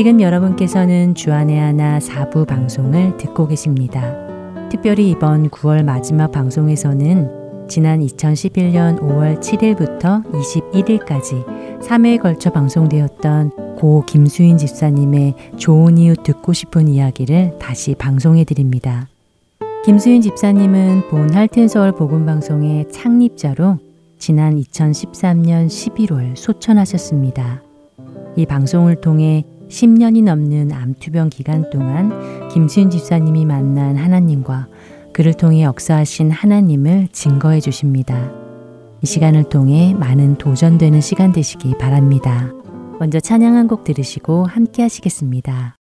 지금 여러분께서는 주안의 하나 4부 방송을 듣고 계십니다. 특별히 이번 9월 마지막 방송에서는 지난 2011년 5월 7일부터 21일까지 3회에 걸쳐 방송되었던 고 김수인 집사님의 좋은 이유 듣고 싶은 이야기를 다시 방송해 드립니다. 김수인 집사님은 본 할텐서울 복음방송의 창립자로 지난 2013년 11월 소천하셨습니다. 이 방송을 통해 10년이 넘는 암투병 기간 동안 김수인 집사님이 만난 하나님과 그를 통해 역사하신 하나님을 증거해 주십니다. 이 시간을 통해 많은 도전되는 시간 되시기 바랍니다. 먼저 찬양 한 곡 들으시고 함께 하시겠습니다.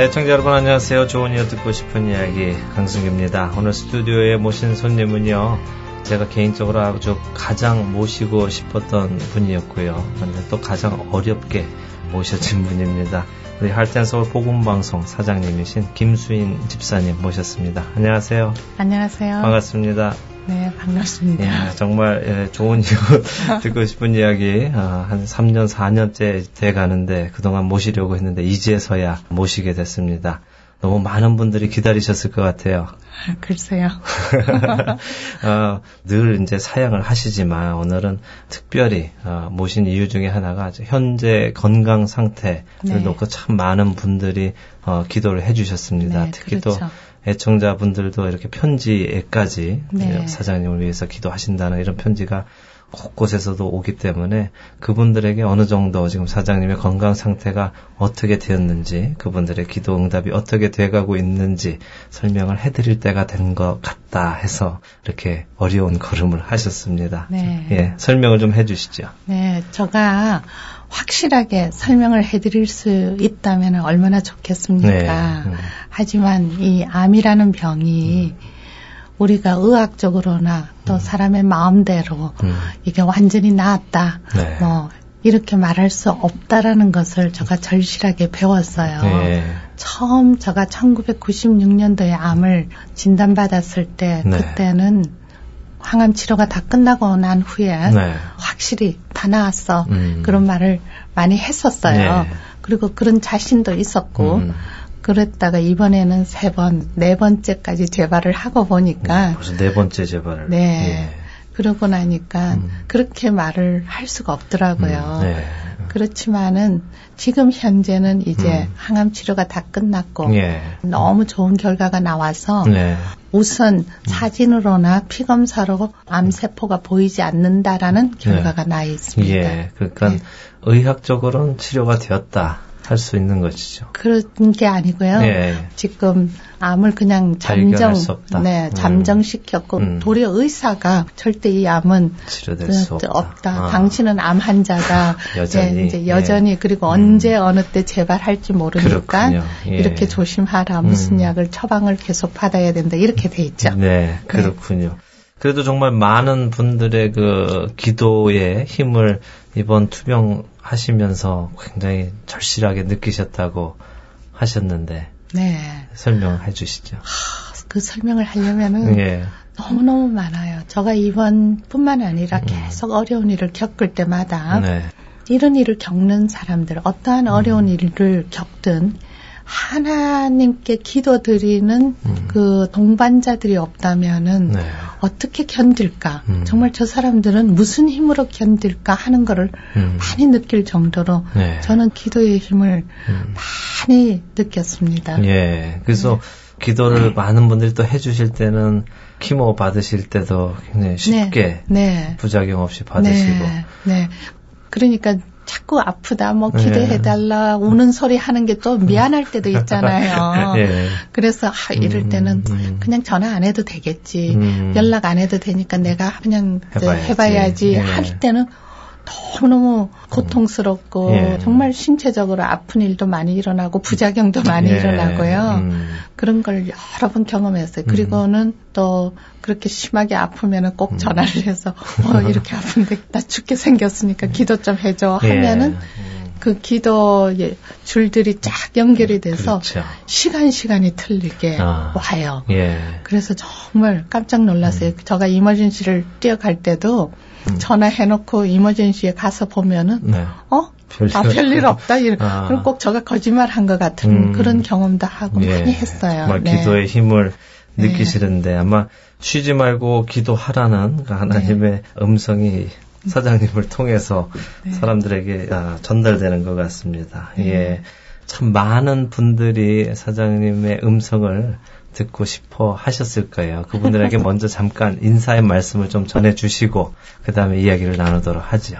네, 청자 여러분 안녕하세요. 좋은 이어 듣고 싶은 이야기 강승규입니다. 오늘 스튜디오에 모신 손님은요. 제가 개인적으로 아주 가장 모시고 싶었던 분이었고요. 근데 또 가장 어렵게 모셔진 분입니다. 우리 할텐 서울 복음방송 사장님이신 김수인 집사님 모셨습니다. 안녕하세요. 안녕하세요. 반갑습니다. 네, 반갑습니다. 예, 정말 예, 좋은 이유 듣고 싶은 이야기 어, 한 3년, 4년째 돼 가는데 그동안 모시려고 했는데 이제서야 모시게 됐습니다. 너무 많은 분들이 기다리셨을 것 같아요. 글쎄요. 어, 늘 이제 사양을 하시지만 오늘은 특별히 어, 모신 이유 중에 하나가 현재 건강 상태를 네. 놓고 참 많은 분들이 어, 기도를 해주셨습니다. 네, 특히 그렇죠. 또 애청자분들도 이렇게 편지에까지 네. 사장님을 위해서 기도하신다는 이런 편지가 곳곳에서도 오기 때문에 그분들에게 어느 정도 지금 사장님의 건강 상태가 어떻게 되었는지 그분들의 기도 응답이 어떻게 돼가고 있는지 설명을 해드릴 때가 된 것 같다 해서 이렇게 어려운 걸음을 하셨습니다. 네. 예, 설명을 좀 해주시죠. 네, 제가 확실하게 설명을 해드릴 수 있다면 얼마나 좋겠습니까? 네. 음. 하지만 이 암이라는 병이 음. 우리가 의학적으로나 또 음. 사람의 마음대로 음. 이게 완전히 나았다. 네. 뭐 이렇게 말할 수 없다라는 것을 제가 절실하게 배웠어요. 네. 처음 제가 1996년도에 암을 진단받았을 때 네. 그때는 항암 치료가 다 끝나고 난 후에 네. 확실히 다 나았어. 음. 그런 말을 많이 했었어요. 네. 그리고 그런 자신도 있었고 음. 그랬다가 이번에는 세 번, 네 번째까지 재발을 하고 보니까 음, 벌써 네 번째 재발을. 네. 예. 그러고 나니까 음. 그렇게 말을 할 수가 없더라고요. 음, 네. 그렇지만은 지금 현재는 이제 음. 항암 치료가 다 끝났고 예. 너무 좋은 결과가 나와서 네. 우선 음. 사진으로나 피 검사로 암 세포가 보이지 않는다라는 결과가 네. 나 있습니다. 예. 그러니까 네. 의학적으로는 치료가 되었다. 할 수 있는 것이죠. 그런 게 아니고요. 네. 지금 암을 그냥 잠정, 네, 음. 잠정시켰고 음. 도리어 의사가 절대 이 암은 치료될 수 없다. 없다. 아. 당신은 암 환자다. 여전히 네, 이제 여전히 예. 그리고 음. 언제 어느 때 재발할지 모르니까 예. 이렇게 조심하라. 무슨 음. 약을 처방을 계속 받아야 된다. 이렇게 돼 있죠. 네, 그렇군요. 네. 그래도 정말 많은 분들의 그 기도의 힘을 이번 투병 하시면서 굉장히 절실하게 느끼셨다고 하셨는데 네. 설명해 주시죠. 하, 그 설명을 하려면은 예. 너무너무 많아요. 제가 이번뿐만 아니라 음. 계속 음. 어려운 일을 겪을 때마다 네. 이런 일을 겪는 사람들, 어떠한 어려운 음. 일을 겪든 하나님께 기도드리는 음. 그 동반자들이 없다면은 네. 어떻게 견딜까? 음. 정말 저 사람들은 무슨 힘으로 견딜까 하는 거를 음. 많이 느낄 정도로 네. 저는 기도의 힘을 음. 많이 느꼈습니다. 예. 그래서 네. 기도를 네. 많은 분들이 또 해주실 때는 키모 받으실 때도 굉장히 쉽게 네. 네. 부작용 없이 받으시고. 네. 그러니까 자꾸 아프다, 뭐 기대해달라, 네. 우는 소리 하는 게 또 미안할 때도 있잖아요. 네. 그래서 아, 이럴 음, 때는 음, 그냥 전화 안 해도 되겠지. 음. 연락 안 해도 되니까 내가 그냥 해봐야지, 해봐야지. 네. 할 때는 너무너무 고통스럽고 예. 정말 신체적으로 아픈 일도 많이 일어나고 부작용도 많이 예. 일어나고요. 음. 그런 걸 여러 번 경험했어요. 그리고는 음. 또 그렇게 심하게 아프면은 꼭 음. 전화를 해서 어 이렇게 아픈데 나 죽게 생겼으니까 기도 좀 해줘 예. 하면은 예. 그 기도 줄들이 쫙 연결이 돼서 그렇죠. 시간 시간이 틀리게 아. 와요. 예. 그래서 정말 깜짝 놀랐어요. 음. 제가 이머전시를 뛰어갈 때도 음. 전화해놓고 이머전시에 가서 보면은 네. 어? 별일 아, 별일 없다. 이런. 아. 그럼 꼭 저가 거짓말 한 것 같은 음. 그런 경험도 하고 예. 많이 했어요. 정말 네. 기도의 힘을 네. 느끼시는데 아마 쉬지 말고 기도하라는 그 하나님의 네. 음성이 사장님을 통해서 네. 사람들에게 아, 전달되는 것 같습니다. 네. 예. 참 많은 분들이 사장님의 음성을 듣고 싶어 하셨을 거예요. 그분들에게 먼저 잠깐 인사의 말씀을 좀 전해주시고 그 다음에 이야기를 나누도록 하죠.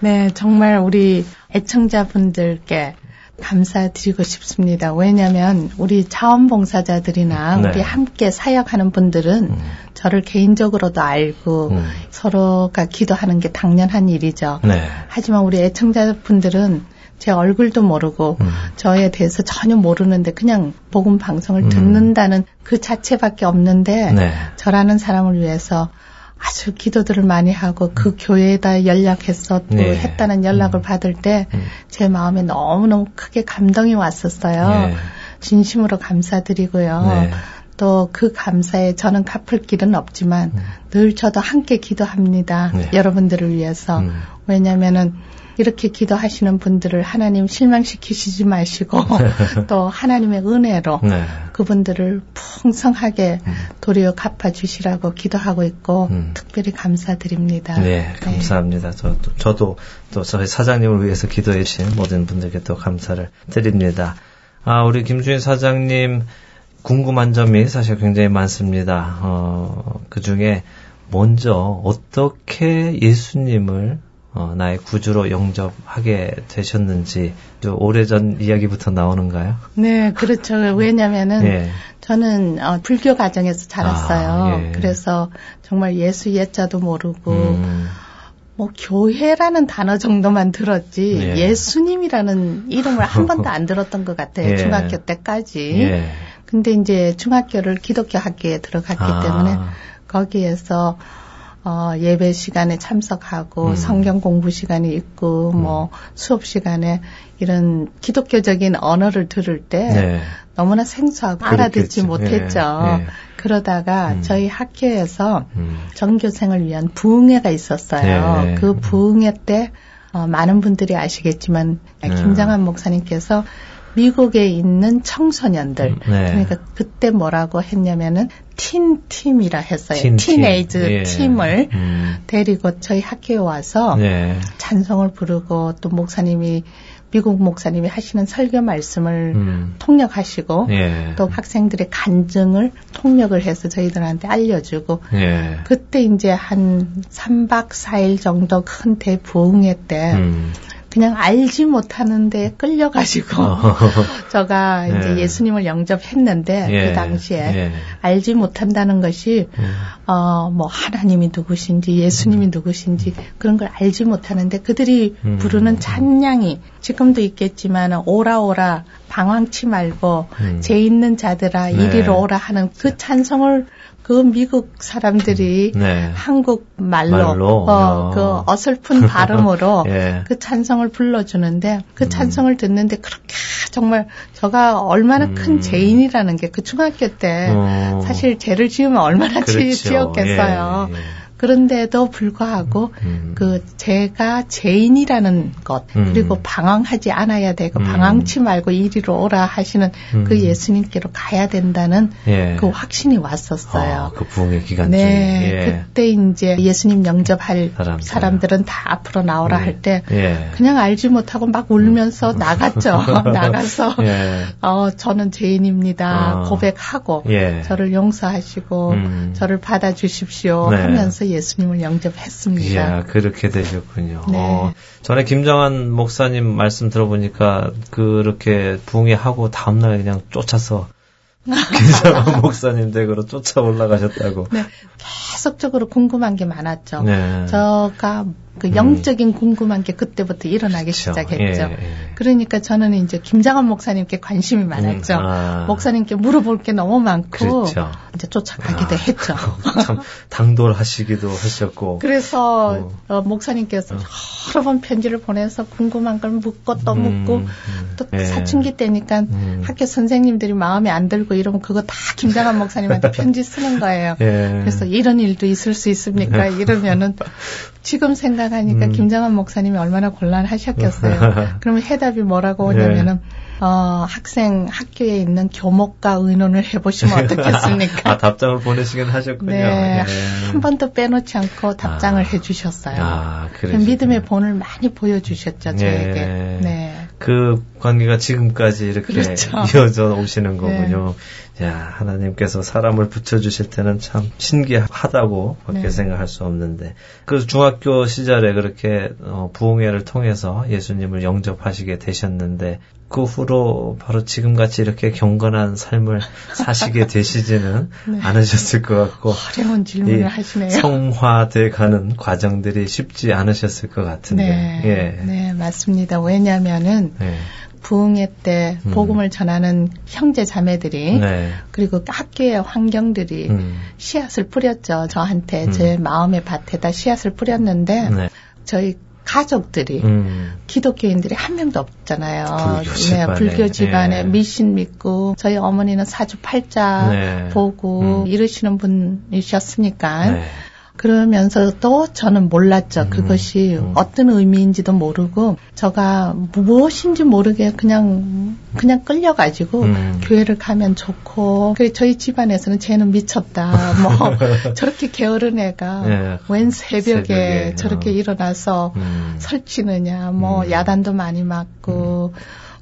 네, 정말 우리 애청자분들께 감사드리고 싶습니다. 왜냐하면 우리 자원봉사자들이나 네. 우리 함께 사역하는 분들은 음. 저를 개인적으로도 알고 음. 서로가 기도하는 게 당연한 일이죠. 네. 하지만 우리 애청자분들은 제 얼굴도 모르고 음. 저에 대해서 전혀 모르는데 그냥 복음 방송을 음. 듣는다는 그 자체밖에 없는데 네. 저라는 사람을 위해서 아주 기도들을 많이 하고 그 음. 교회에다 연락해서 또 네. 했다는 연락을 음. 받을 때제 음. 마음에 너무너무 크게 감동이 왔었어요. 네. 진심으로 감사드리고요. 네. 또그 감사에 저는 갚을 길은 없지만 음. 늘 저도 함께 기도합니다. 네. 여러분들을 위해서. 음. 왜냐면은 이렇게 기도하시는 분들을 하나님 실망시키시지 마시고 또 하나님의 은혜로 네. 그분들을 풍성하게 음. 도리어 갚아주시라고 기도하고 있고 음. 특별히 감사드립니다. 네, 감사합니다. 네. 저도, 저도 또 저희 사장님을 위해서 기도해 주신 모든 분들께 또 감사를 드립니다. 아, 우리 김주인 사장님 궁금한 점이 사실 굉장히 많습니다. 어, 그 중에 먼저 어떻게 예수님을 어, 나의 구주로 영접하게 되셨는지 오래전 이야기부터 나오는가요? 네, 그렇죠. 왜냐면은 예. 저는 어, 불교 가정에서 자랐어요. 아, 예. 그래서 정말 예수 예자도 모르고 음. 뭐 교회라는 단어 정도만 들었지 예. 예수님이라는 이름을 한 번도 안 들었던 것 같아요. 예. 중학교 때까지. 예. 근데 이제 중학교를 기독교 학교에 들어갔기 아. 때문에 거기에서 어, 예배 시간에 참석하고 음. 성경 공부 시간이 있고 음. 뭐 수업 시간에 이런 기독교적인 언어를 들을 때 네. 너무나 생소하고 그렇겠지. 알아듣지 못했죠. 네. 네. 그러다가 음. 저희 학교에서 음. 전교생을 위한 부흥회가 있었어요. 네. 그 부흥회 때 어, 많은 분들이 아시겠지만 네. 김장한 목사님께서 미국에 있는 청소년들 음, 네. 그러니까 그때 뭐라고 했냐면은 틴 팀이라 했어요. 틴, 티네이즈 예. 팀을 음. 데리고 저희 학교에 와서 네. 찬송을 부르고 또 목사님이 미국 목사님이 하시는 설교 말씀을 음. 통역하시고 예. 또 학생들의 간증을 통역을 해서 저희들한테 알려주고 예. 그때 이제 한 3박 4일 정도 큰 대부흥회 때 음. 그냥 알지 못하는데 끌려가지고 어. 저가 이제 예. 예수님을 영접했는데 예. 그 당시에 예. 알지 못한다는 것이 음. 어뭐 하나님이 누구신지 예수님이 음. 누구신지 그런 걸 알지 못하는데 그들이 음. 부르는 찬양이 지금도 있겠지만 오라 오라 방황치 말고 음. 죄 있는 자들아 네. 이리로 오라 하는 그 찬성을 그 미국 사람들이 네. 한국 말로, 말로? 어, 그 어설픈 발음으로 예. 그 찬성을 불러주는데 그 음. 찬성을 듣는데 그렇게 정말 저가 얼마나 음. 큰 죄인이라는 게 그 중학교 때 어. 사실 죄를 지으면 얼마나 그렇죠. 지었겠어요. 예, 예. 그런데도 불구하고 음. 그 제가 죄인이라는 것 음. 그리고 방황하지 않아야 되고 음. 방황치 말고 이리로 오라 하시는 음. 그 예수님께로 가야 된다는 예. 그 확신이 왔었어요. 아, 그 부흥의 기간 네, 중에 예. 그때 이제 예수님 영접할 사람들. 사람들은 다 앞으로 나오라 예. 할때 예. 그냥 알지 못하고 막 울면서 음. 나갔죠. 나가서 예. 어 저는 죄인입니다. 아. 고백하고 예. 저를 용서하시고 음. 저를 받아주십시오 네. 하면서 예수님을 영접했습니다. 이야, 그렇게 되셨군요. 네. 어, 전에 김정환 목사님 말씀 들어보니까 그렇게 붕해하고 다음날 그냥 쫓아서 김정환 목사님 댁으로 쫓아 올라가셨다고. 네. 계속적으로 궁금한 게 많았죠. 네. 저가 그 음. 영적인 궁금한 게 그때부터 일어나기 그렇죠. 시작했죠. 예, 예. 그러니까 저는 이제 김장한 목사님께 관심이 많았죠. 음, 아. 목사님께 물어볼 게 너무 많고 그렇죠. 이제 쫓아가기도 아. 했죠. 참 당돌하시기도 하셨고. 그래서 어. 어, 목사님께서 어. 여러 번 편지를 보내서 궁금한 걸 묻고 또 음, 묻고 음, 또 예. 사춘기 때니까 음. 학교 선생님들이 마음에 안 들고 이러면 그거 다 김장한 목사님한테 편지 쓰는 거예요. 예. 그래서 이런 일도 있을 수 있습니까? 이러면은 지금 생각 하니까 음. 김장한 목사님이 얼마나 곤란하셨겠어요. 그러면 해답이 뭐라고 오냐면은 네. 어, 학생 학교에 있는 교목과 의논을 해보시면 어떻겠습니까? 아, 답장을 보내시긴 하셨군요. 네, 네. 한 번도 빼놓지 않고 답장을 아. 해주셨어요. 아, 믿음의 본을 많이 보여주셨죠, 저에게. 네. 네. 그 관계가 지금까지 이렇게 그렇죠. 이어져 오시는 거군요. 네. 야, 하나님께서 사람을 붙여주실 때는 참 신기하다고 밖에 네. 생각할 수 없는데. 그 중학교 시절에 그렇게 어, 부흥회를 통해서 예수님을 영접하시게 되셨는데, 그 후로 바로 지금같이 이렇게 경건한 삶을 사시게 되시지는 네. 않으셨을 것 같고. 어려운 질문을 하시네요. 성화돼 가는 과정들이 쉽지 않으셨을 것 같은데. 네, 예. 네 맞습니다. 왜냐하면은, 네. 부흥회 때 음. 복음을 전하는 형제 자매들이 네. 그리고 학교의 환경들이 음. 씨앗을 뿌렸죠. 저한테 음. 제 마음의 밭에다 씨앗을 뿌렸는데 네. 저희 가족들이 음. 기독교인들이 한 명도 없잖아요. 불교 집안에, 네, 불교 집안에 네. 미신 믿고 저희 어머니는 사주 팔자 네. 보고 음. 이러시는 분이셨으니까 네. 그러면서도 저는 몰랐죠. 음, 그것이 음. 어떤 의미인지도 모르고 저가 무엇인지 모르게 그냥 그냥 끌려가지고 음. 교회를 가면 좋고 그래 저희 집안에서는 쟤는 미쳤다. 뭐 저렇게 게으른 애가 네, 웬 새벽에, 새벽에 저렇게 어. 일어나서 음. 설치느냐. 뭐 음. 야단도 많이 맞고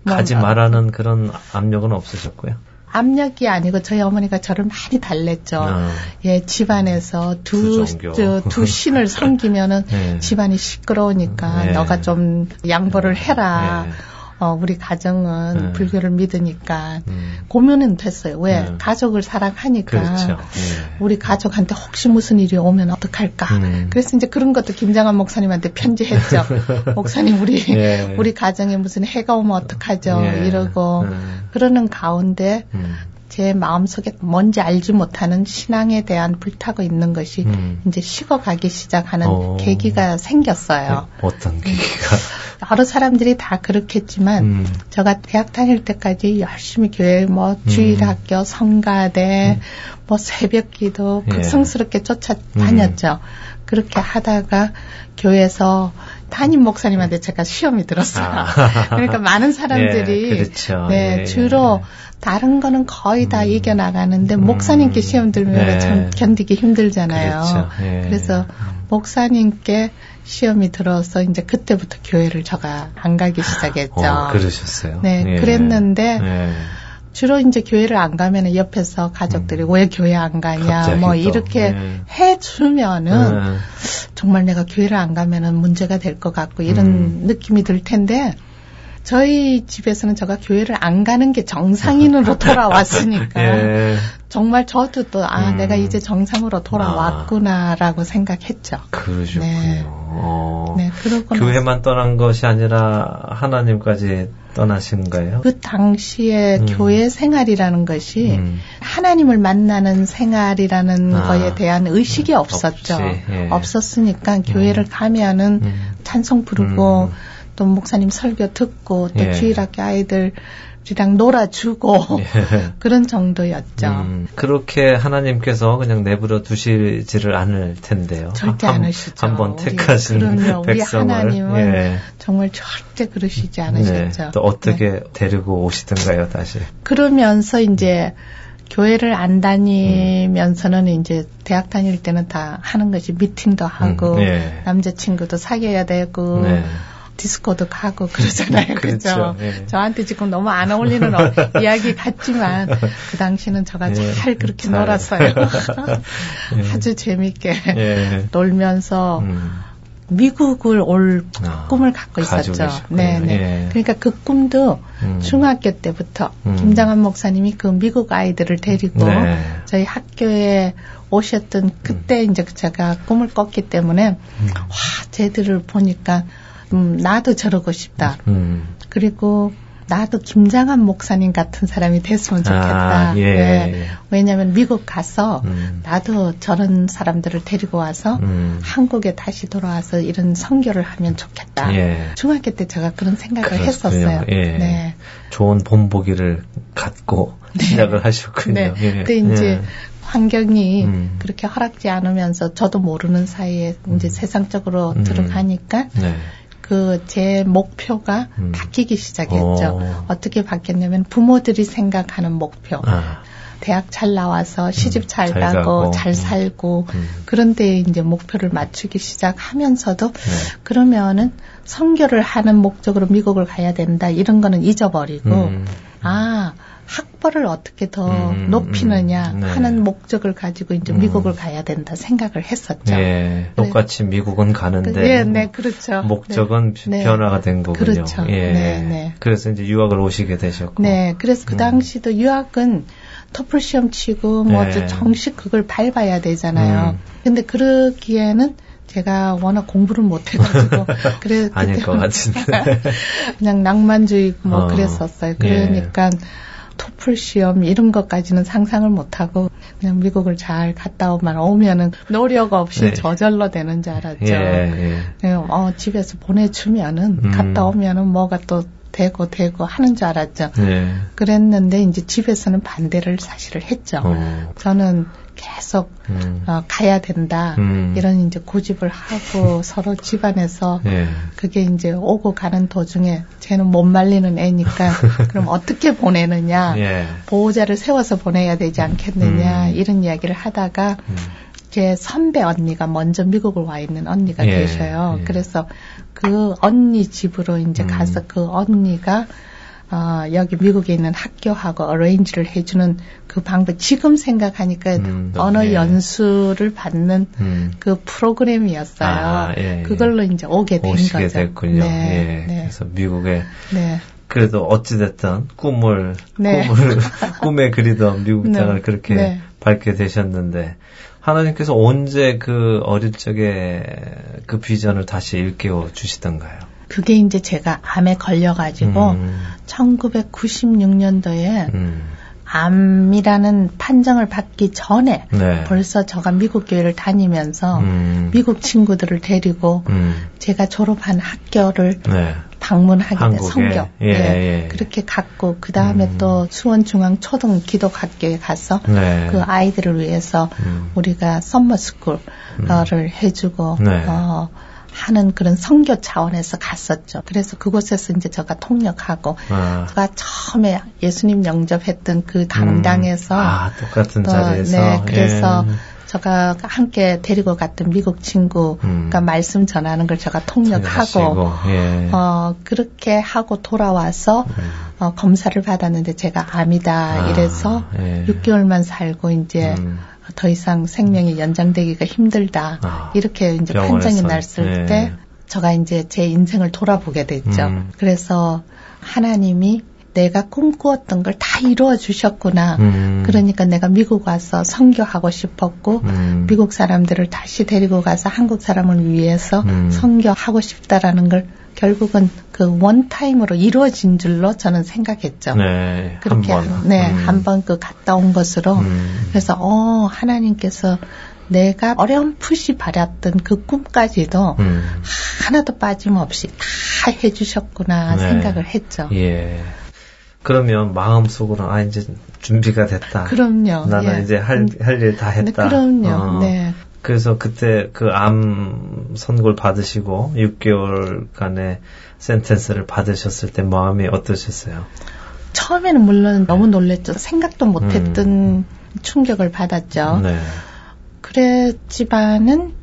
뭐 가지 말라는 그런 압력은 없으셨고요. 압력이 아니고 저희 어머니가 저를 많이 달랬죠. 아. 예, 집안에서 두, 저, 두 신을 섬기면은 네. 집안이 시끄러우니까 네. 너가 좀 양보를 해라. 네. 어, 우리 가정은 네. 불교를 믿으니까 음. 고민은 됐어요. 왜? 네. 가족을 사랑하니까. 그렇죠. 네. 우리 가족한테 혹시 무슨 일이 오면 어떡할까. 음. 그래서 이제 그런 것도 김장한 목사님한테 편지했죠. 목사님, 우리, 예. 우리 가정에 무슨 해가 오면 어떡하죠. 예. 이러고. 음. 그러는 가운데 음. 제 마음속에 뭔지 알지 못하는 신앙에 대한 불타고 있는 것이 음. 이제 식어가기 시작하는 오. 어. 계기가 생겼어요. 네, 어떤 계기가? 여러 사람들이 다 그렇겠지만 음. 제가 대학 다닐 때까지 열심히 교회 뭐 음. 주일학교 성가대 음. 뭐 새벽기도 예. 극성스럽게 쫓아다녔죠. 음. 그렇게 하다가 교회에서 담임 목사님한테 제가 시험이 들었어요. 아. 그러니까 많은 사람들이 예, 그렇죠. 네, 예. 주로 다른 거는 거의 다 음. 이겨 나가는데 음. 목사님께 시험 들면 네. 참 견디기 힘들잖아요. 그렇죠. 예. 그래서 목사님께 시험이 들어서 이제 그때부터 교회를 제가 안 가기 시작했죠. 어, 그러셨어요. 네, 예. 그랬는데 예. 주로 이제 교회를 안 가면 옆에서 가족들이 음. 왜 교회 안 가냐 뭐 이렇게 네. 해주면은 네. 정말 내가 교회를 안 가면은 문제가 될 것 같고 이런 음. 느낌이 들 텐데 저희 집에서는 제가 교회를 안 가는 게 정상인으로 돌아왔으니까 예. 정말 저도 또 아, 음. 내가 이제 정상으로 돌아왔구나라고 아. 생각했죠. 그러셨군요. 네. 어. 네, 그러고 교회만 떠난 것이 아니라 하나님까지 떠나신 거예요? 그 당시에 음. 교회 생활이라는 것이 음. 하나님을 만나는 생활이라는 아. 거에 대한 의식이 없었죠. 예. 없었으니까 교회를 음. 가면은 음. 찬송 부르고 음. 또 목사님 설교 듣고 또 예. 주일학교 아이들이랑 놀아주고 예. 그런 정도였죠. 음, 그렇게 하나님께서 그냥 내버려 두시지를 않을 텐데요. 절대 한, 않으시죠. 한번 택하신 그럼요. 백성을. 우리 하나님은 예. 정말 절대 그러시지 않으셨죠. 네. 또 어떻게 네. 데리고 오시던가요, 다시? 그러면서 이제 교회를 안 다니면서는 음. 이제 대학 다닐 때는 다 하는 것이 미팅도 하고 음, 네. 남자친구도 사귀어야 되고 네. 디스코도 가고 그러잖아요. 그렇죠. 네. 저한테 지금 너무 안 어울리는 어, 이야기 같지만 그 당시는 저가 네. 잘 그렇게 잘. 놀았어요. 네. 아주 재밌게 예. 놀면서 음. 미국을 올 아, 꿈을 갖고 있었죠. 네, 네. 예. 그러니까 그 꿈도 음. 중학교 때부터 음. 김장한 목사님이 그 미국 아이들을 데리고 네. 저희 학교에 오셨던 그때 음. 이제 제가 꿈을 꿨기 때문에 음. 와, 쟤들을 보니까 음, 나도 저러고 싶다. 음. 그리고 나도 김장한 목사님 같은 사람이 됐으면 좋겠다. 아, 예, 네. 예. 왜냐하면 미국 가서 음. 나도 저런 사람들을 데리고 와서 음. 한국에 다시 돌아와서 이런 선교를 하면 좋겠다. 예. 중학교 때 제가 그런 생각을 그렇군요. 했었어요. 예. 네. 좋은 본보기를 갖고 네. 시작을 하셨군요. 네. 예. 근데 이제 예. 환경이 음. 그렇게 허락지 않으면서 저도 모르는 사이에 이제 음. 세상적으로 음. 들어가니까 네. 그 제 목표가 음. 바뀌기 시작했죠. 오. 어떻게 바뀌었냐면 부모들이 생각하는 목표. 아. 대학 잘 나와서 시집 잘, 음, 잘 가고, 가고, 잘 음. 살고 음. 그런데 이제 목표를 맞추기 시작하면서도 네. 그러면은 선교를 하는 목적으로 미국을 가야 된다 이런 거는 잊어버리고 음. 아 학벌을 어떻게 더 음, 음, 높이느냐 음, 네. 하는 목적을 가지고 이제 음. 미국을 가야 된다 생각을 했었죠. 예, 똑같이 미국은 가는데 그, 예, 네, 그렇죠. 목적은 네. 네. 변화가 된 거군요. 그렇죠. 예. 네, 네. 그래서 이제 유학을 오시게 되셨고. 네, 그래서 그 음. 당시도 유학은 토플 시험 치고 뭐 네. 정식 그걸 밟아야 되잖아요. 음. 근데 그러기에는 제가 워낙 공부를 못 해가지고 그래 아닐 것 같은데 그냥 낭만주의고 뭐 어, 그랬었어요. 그러니까 예. 토플 시험 이런 것까지는 상상을 못하고 그냥 미국을 잘 갔다 오만 오면은 노력 없이 네. 저절로 되는 줄 알았죠. 예, 예. 네, 어, 집에서 보내주면은 음. 갔다 오면은 뭐가 또 되고 되고 하는 줄 알았죠. 네. 그랬는데 이제 집에서는 반대를 사실을 했죠. 어. 저는 계속 음. 어, 가야 된다 음. 이런 이제 고집을 하고 서로 집안에서 예. 그게 이제 오고 가는 도중에 쟤는 못 말리는 애니까 그럼 어떻게 보내느냐 예. 보호자를 세워서 보내야 되지 않겠느냐 음. 이런 이야기를 하다가 음. 제 선배 언니가 먼저 미국을 와 있는 언니가 예. 계셔요. 예. 그래서 그 언니 집으로 이제 음. 가서 그 언니가 어, 여기 미국에 있는 학교하고 어레인지를 해주는 그 방법 지금 생각하니까 음, 언어 예. 연수를 받는 음. 그 프로그램이었어요. 아, 예, 예. 그걸로 이제 오게 된 오시게 거죠. 됐군요. 네, 예. 네. 그래서 미국에 네. 그래도 어찌됐든 꿈을 네. 꿈을 꿈에 그리던 미국 네. 장을 그렇게 네. 밟게 되셨는데 하나님께서 언제 그 어릴 적에 그 비전을 다시 일깨워 주시던가요? 그게 이제 제가 암에 걸려가지고 음. 1996년도에 음. 암이라는 판정을 받기 전에 네. 벌써 저가 미국 교회를 다니면서 음. 미국 친구들을 데리고 음. 제가 졸업한 학교를 네. 방문하게 돼 성교 예, 네. 예. 그렇게 갔고 그 다음에 음. 또 수원 중앙 초등 기독학교에 가서 네. 그 아이들을 위해서 음. 우리가 썸머스쿨을 음. 해주고 네. 어, 하는 그런 선교 차원에서 갔었죠. 그래서 그곳에서 이제 제가 통역하고 아. 제가 처음에 예수님 영접했던 그 당당에서 음. 아, 똑같은 또, 자리에서 네, 그래서 예. 제가 함께 데리고 갔던 미국 친구가 음. 말씀 전하는 걸 제가 통역하고 예. 어 그렇게 하고 돌아와서 음. 어, 검사를 받았는데 제가 암이다 아, 이래서 예. 6개월만 살고 이제 음. 더 이상 생명이 연장되기가 힘들다. 아, 이렇게 이제 판정이 났을 네. 때 저가 이제 제 인생을 돌아보게 됐죠. 음. 그래서 하나님이 내가 꿈꾸었던 걸 다 이루어 주셨구나. 음. 그러니까 내가 미국 와서 선교하고 싶었고 음. 미국 사람들을 다시 데리고 가서 한국 사람을 위해서 음. 선교하고 싶다라는 걸 결국은 그 원타임으로 이루어진 줄로 저는 생각했죠. 네, 그렇게 한 번. 네, 음. 한번 그 갔다 온 것으로 음. 그래서 어 하나님께서 내가 어렴풋이 바랐던 그 꿈까지도 음. 하나도 빠짐없이 다 해주셨구나 네. 생각을 했죠. 예. 그러면 마음속으로 아 이제 준비가 됐다. 그럼요. 나는 예. 이제 할 할 일 다 했다. 네, 그럼요. 어. 네. 그래서 그때 그 암 선고를 받으시고 6개월간의 센텐스를 받으셨을 때 마음이 어떠셨어요? 처음에는 물론 너무 놀랬죠. 생각도 못했던 음. 충격을 받았죠. 네. 그랬지만은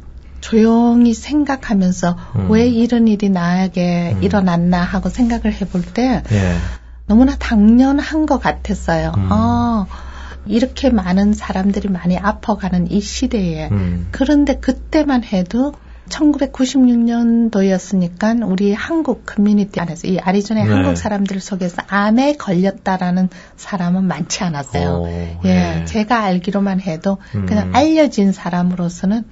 조용히 생각하면서 음. 왜 이런 일이 나에게 음. 일어났나 하고 생각을 해볼 때 예. 너무나 당연한 것 같았어요. 음. 아, 이렇게 많은 사람들이 많이 아파가는 이 시대에 음. 그런데 그때만 해도 1996년도였으니까 우리 한국 커뮤니티 안에서 이 아리조나 네. 한국 사람들 속에서 암에 걸렸다라는 사람은 많지 않았어요. 오, 예, 네. 제가 알기로만 해도 그냥 음. 알려진 사람으로서는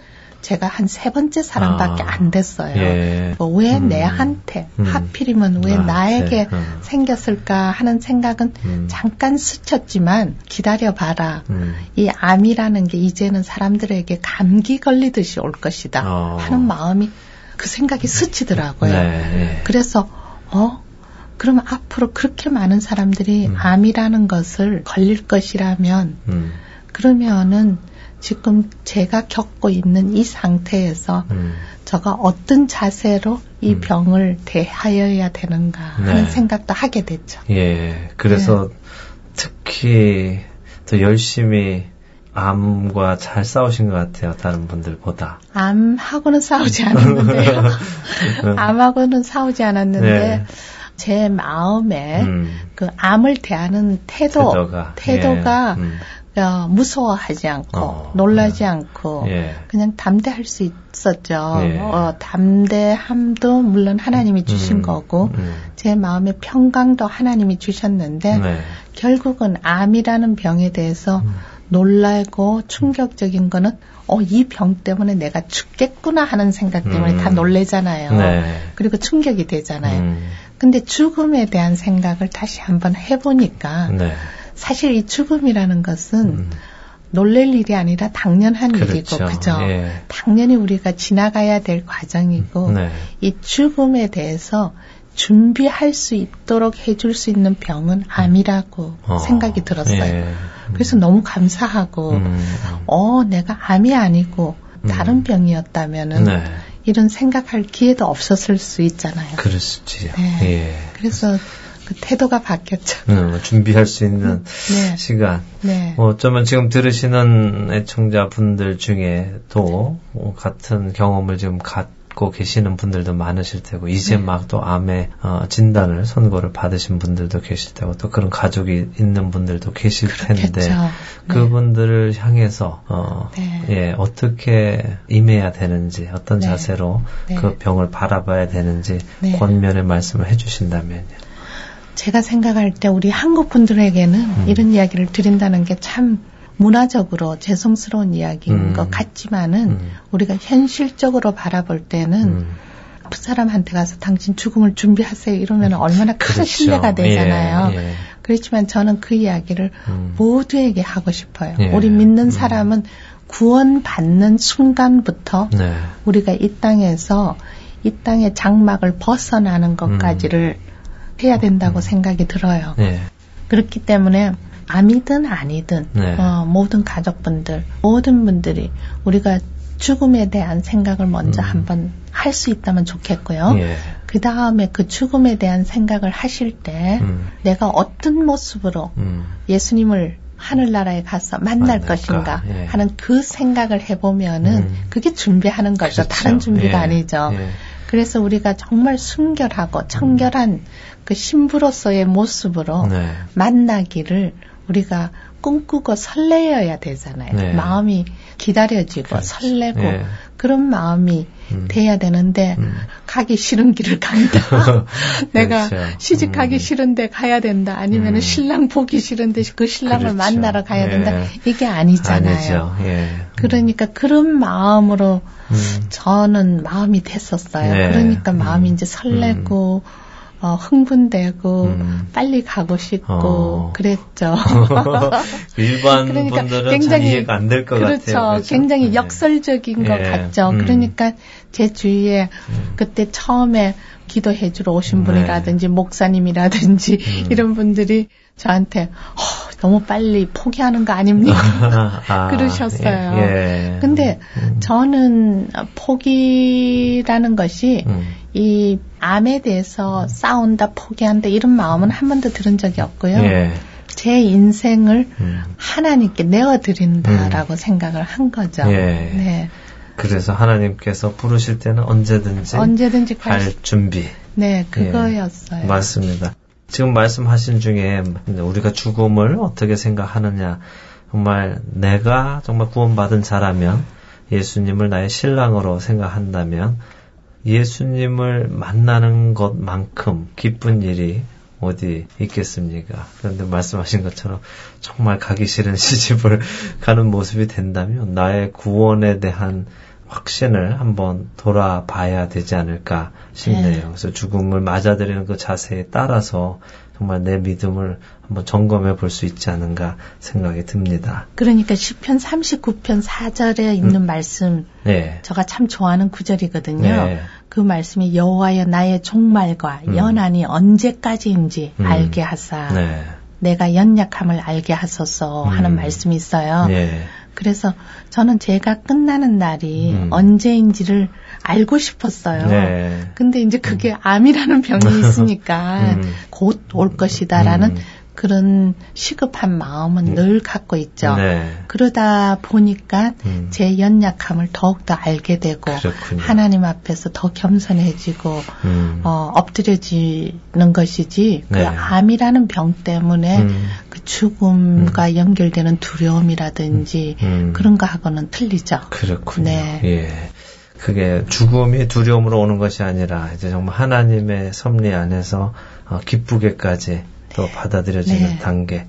제가 한 세 번째 사람밖에 아, 안 됐어요. 예. 뭐 왜 음, 내한테 음. 하필이면 왜 아, 나에게 네. 음. 생겼을까 하는 생각은 음. 잠깐 스쳤지만 기다려봐라. 음. 이 암이라는 게 이제는 사람들에게 감기 걸리듯이 올 것이다 어. 하는 마음이 그 생각이 스치더라고요. 네, 네. 그래서 어 그러면 앞으로 그렇게 많은 사람들이 음. 암이라는 것을 걸릴 것이라면 그러면은 지금 제가 겪고 있는 이 상태에서 음. 저가 어떤 자세로 이 음. 병을 대하여야 되는가 하는 네. 생각도 하게 됐죠. 예. 그래서 네. 특히 더 열심히 암과 잘 싸우신 것 같아요. 다른 분들보다. 암하고는 싸우지 않았는데요. 암하고는 싸우지 않았는데 네. 제 마음에 음. 그 암을 대하는 태도, 태도가, 태도가 예. 음. 어, 무서워하지 않고 어, 놀라지 네. 않고 예. 그냥 담대할 수 있었죠. 예. 어, 담대함도 물론 하나님이 음, 주신 음, 거고 음. 제 마음의 평강도 하나님이 주셨는데 네. 결국은 암이라는 병에 대해서 음. 놀라고 충격적인 거는 어, 이 병 때문에 내가 죽겠구나 하는 생각 때문에 음. 다 놀래잖아요. 네. 그리고 충격이 되잖아요. 음. 근데 죽음에 대한 생각을 다시 한번 해보니까 네. 사실 이 죽음이라는 것은 음. 놀랄 일이 아니라 당연한 그렇죠. 일이고 그죠? 예. 당연히 우리가 지나가야 될 과정이고 네. 이 죽음에 대해서 준비할 수 있도록 해줄 수 있는 병은 암이라고 어. 생각이 들었어요. 예. 그래서 너무 감사하고 음. 어 내가 암이 아니고 다른 음. 병이었다면은 네. 이런 생각할 기회도 없었을 수 있잖아요. 있지요. 네. 예. 그래서 그 태도가 바뀌었죠. 음, 뭐 준비할 수 있는 네. 시간. 네. 뭐 어쩌면 지금 들으시는 애청자분들 중에도 뭐 같은 경험을 지금 갖고 계시는 분들도 많으실 테고 이제 네. 막또 암의 어, 진단을 선고를 받으신 분들도 계실 테고 또 그런 가족이 있는 분들도 계실 그렇겠죠. 텐데 네. 그분들을 향해서 어, 네. 예, 어떻게 임해야 되는지 어떤 네. 자세로 네. 그 병을 바라봐야 되는지 권면의 말씀을 해주신다면요. 제가 생각할 때 우리 한국 분들에게는 음. 이런 이야기를 드린다는 게 참 문화적으로 죄송스러운 이야기인 음. 것 같지만은 음. 우리가 현실적으로 바라볼 때는 음. 그 사람한테 가서 당신 죽음을 준비하세요 이러면 얼마나 큰 그렇죠. 신뢰가 되잖아요. 예, 예. 그렇지만 저는 그 이야기를 음. 모두에게 하고 싶어요. 예. 우리 믿는 음. 사람은 구원받는 순간부터 네. 우리가 이 땅에서 이 땅의 장막을 벗어나는 것까지를 해야 된다고 음. 생각이 들어요. 네. 그렇기 때문에 암이든 아니든 네. 어, 모든 가족분들 모든 분들이 우리가 죽음에 대한 생각을 먼저 음. 한번 할 수 있다면 좋겠고요. 예. 그 다음에 그 죽음에 대한 생각을 하실 때 음. 내가 어떤 모습으로 음. 예수님을 하늘나라에 가서 만날 만날까? 것인가 예. 하는 그 생각을 해보면은 음. 그게 준비하는 거죠. 그렇죠. 다른 준비가 예. 아니죠. 예. 그래서 우리가 정말 순결하고 청결한 그 신부로서의 모습으로 네. 만나기를 우리가 꿈꾸고 설레어야 되잖아요. 네. 마음이 기다려지고 그렇지. 설레고 네. 그런 마음이 음. 돼야 되는데 음. 가기 싫은 길을 간다. 내가 그렇죠. 시집 가기 음. 싫은데 가야 된다. 아니면 음. 신랑 보기 싫은데 그 신랑을 그렇죠. 만나러 가야 된다. 예. 이게 아니잖아요. 예. 그러니까 그런 마음으로 음. 저는 마음이 됐었어요. 네. 그러니까 마음이 음. 이제 설레고 어, 흥분되고 음. 빨리 가고 싶고 어. 그랬죠. 일반 그러니까 분들은 굉장히 이해가 안 될 것 그렇죠. 같아요. 그렇죠. 굉장히 네. 역설적인 것 예. 같죠. 음. 그러니까 제 주위에 음. 그때 처음에 기도해 주러 오신 네. 분이라든지 목사님이라든지 음. 이런 분들이 저한테 어, 너무 빨리 포기하는 거 아닙니까? 아, 그러셨어요. 예, 예. 근데 음. 저는 포기라는 것이 음. 이 암에 대해서 싸운다, 포기한다 이런 마음은 한 번도 들은 적이 없고요. 예. 제 인생을 음. 하나님께 내어드린다라고 음. 생각을 한 거죠. 예. 네. 그래서 하나님께서 부르실 때는 언제든지, 언제든지 갈 준비. 네, 그거였어요. 예. 맞습니다. 지금 말씀하신 중에 우리가 죽음을 어떻게 생각하느냐. 정말 내가 정말 구원받은 자라면 예수님을 나의 신랑으로 생각한다면 예수님을 만나는 것만큼 기쁜 일이 어디 있겠습니까? 그런데 말씀하신 것처럼 정말 가기 싫은 시집을 가는 모습이 된다면 나의 구원에 대한 확신을 한번 돌아봐야 되지 않을까 싶네요. 네. 그래서 죽음을 맞아들이는 그 자세에 따라서 정말 내 믿음을 한번 점검해 볼 수 있지 않은가 생각이 듭니다. 그러니까 시편 39편 4절에 있는 음. 말씀 네. 제가 참 좋아하는 구절이거든요. 네. 그 말씀이 여호와여 나의 종말과 음. 연한이 언제까지인지 음. 알게 하사 네. 내가 연약함을 알게 하소서 하는 음. 말씀이 있어요. 네. 그래서 저는 제가 끝나는 날이 음. 언제인지를 알고 싶었어요. 네. 근데 이제 그게 음. 암이라는 병이 있으니까 음. 곧올 것이다라는 음. 그런 시급한 마음은 음. 늘 갖고 있죠. 네. 그러다 보니까 음. 제 연약함을 더욱더 알게 되고 그렇군요. 하나님 앞에서 더 겸손해지고 음. 어, 엎드려지는 것이지 그 네. 그 암이라는 병 때문에 음. 그 죽음과 음. 연결되는 두려움이라든지 음. 그런 거하고는 틀리죠. 그렇군요. 네. 예. 그게 죽음이 두려움으로 오는 것이 아니라 이제 정말 하나님의 섭리 안에서 어, 기쁘게까지 또 받아들여지는 네. 단계.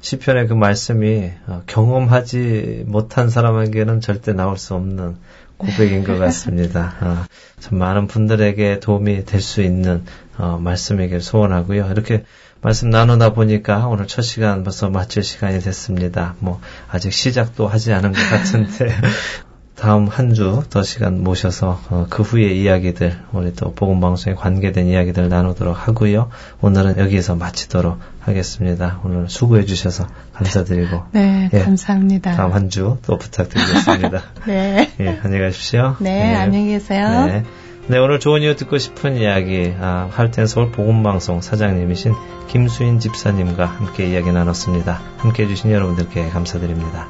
시편의 그 말씀이 어, 경험하지 못한 사람에게는 절대 나올 수 없는 고백인 것 같습니다. 어, 참 많은 분들에게 도움이 될 수 있는 어, 말씀이길 소원하고요. 이렇게 말씀 나누다 보니까 오늘 첫 시간 벌써 마칠 시간이 됐습니다. 뭐 아직 시작도 하지 않은 것 같은데 다음 한 주 더 시간 모셔서 어, 그 후의 이야기들 우리 또 복음 방송에 관계된 이야기들 나누도록 하고요. 오늘은 여기에서 마치도록 하겠습니다. 오늘 수고해 주셔서 감사드리고 네 예, 감사합니다. 다음 한 주 또 부탁드리겠습니다. 네. 예, 안녕히 가십시오. 네, 네. 안녕히 계세요. 네. 네, 오늘 좋은 이유 듣고 싶은 이야기, 아, 할텐 서울 복음방송 사장님이신 김수인 집사님과 함께 이야기 나눴습니다. 함께 해주신 여러분들께 감사드립니다.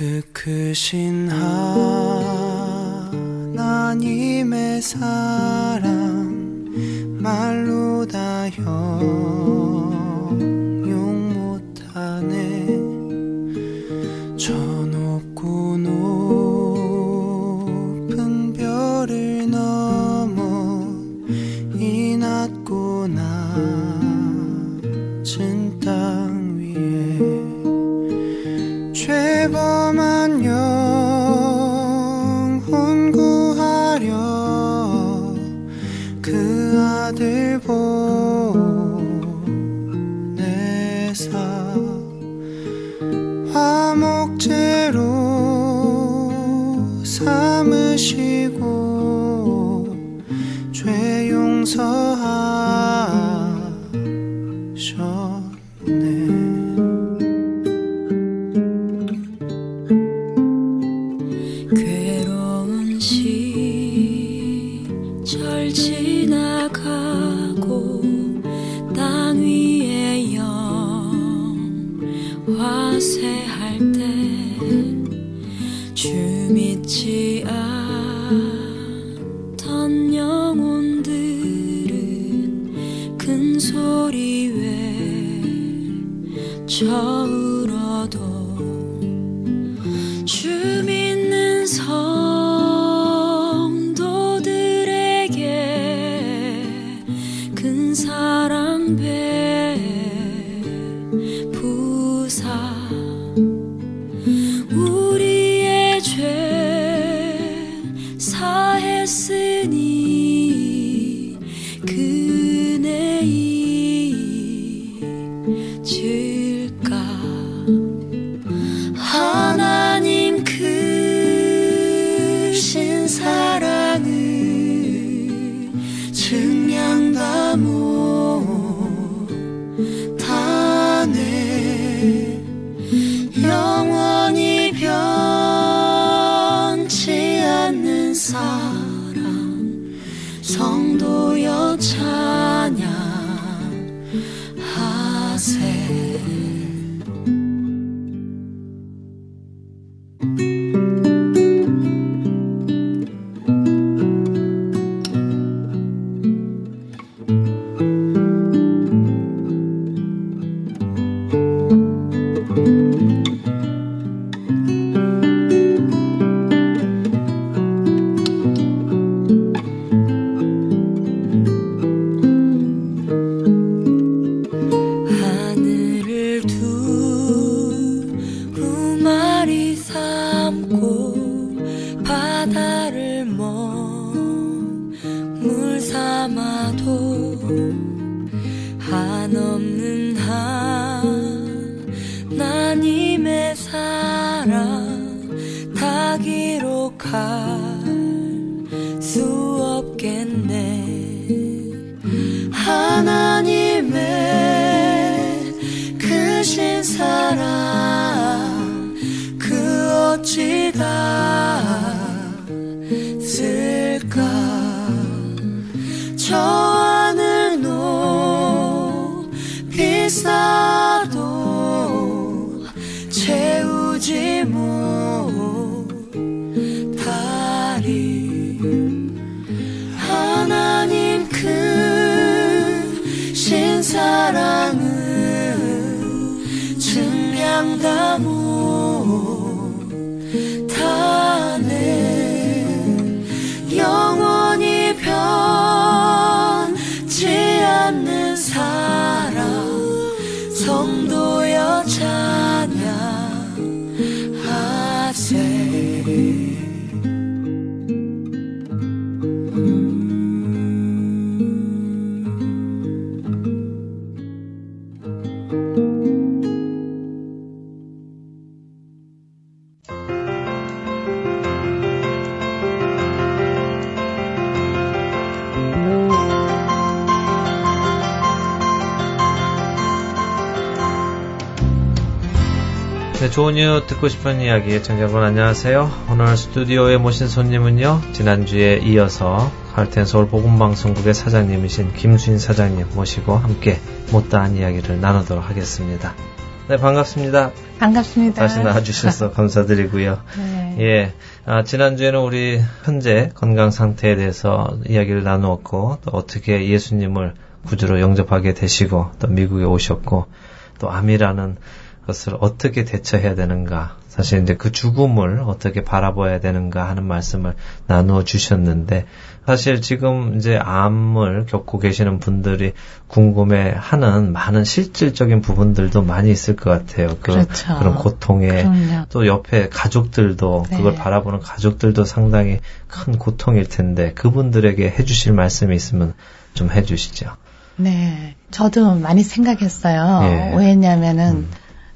그 크신 하나님의 사랑 말로 다 현. for. 좋은 이유 듣고 싶은 이야기 애청자 여러분 안녕하세요. 오늘 스튜디오에 모신 손님은요. 지난주에 이어서 할텐 서울 보건방송국의 사장님이신 김수인 사장님 모시고 함께 못다한 이야기를 나누도록 하겠습니다. 네, 반갑습니다. 반갑습니다. 다시 나와주셔서 감사드리고요. 네. 예. 아, 지난주에는 우리 현재 건강 상태에 대해서 이야기를 나누었고, 또 어떻게 예수님을 구주로 영접하게 되시고, 또 미국에 오셨고, 또 암이라는 것을 어떻게 대처해야 되는가, 사실 이제 그 죽음을 어떻게 바라봐야 되는가 하는 말씀을 나누어 주셨는데 사실 지금 이제 암을 겪고 계시는 분들이 궁금해 하는 많은 실질적인 부분들도 많이 있을 것 같아요. 그, 그렇죠. 런 고통에 그럼요. 또 옆에 가족들도 네. 그걸 바라보는 가족들도 상당히 큰 고통일 텐데 그분들에게 해주실 말씀이 있으면 좀 해주시죠. 네. 저도 많이 생각했어요. 예. 왜냐면은 음.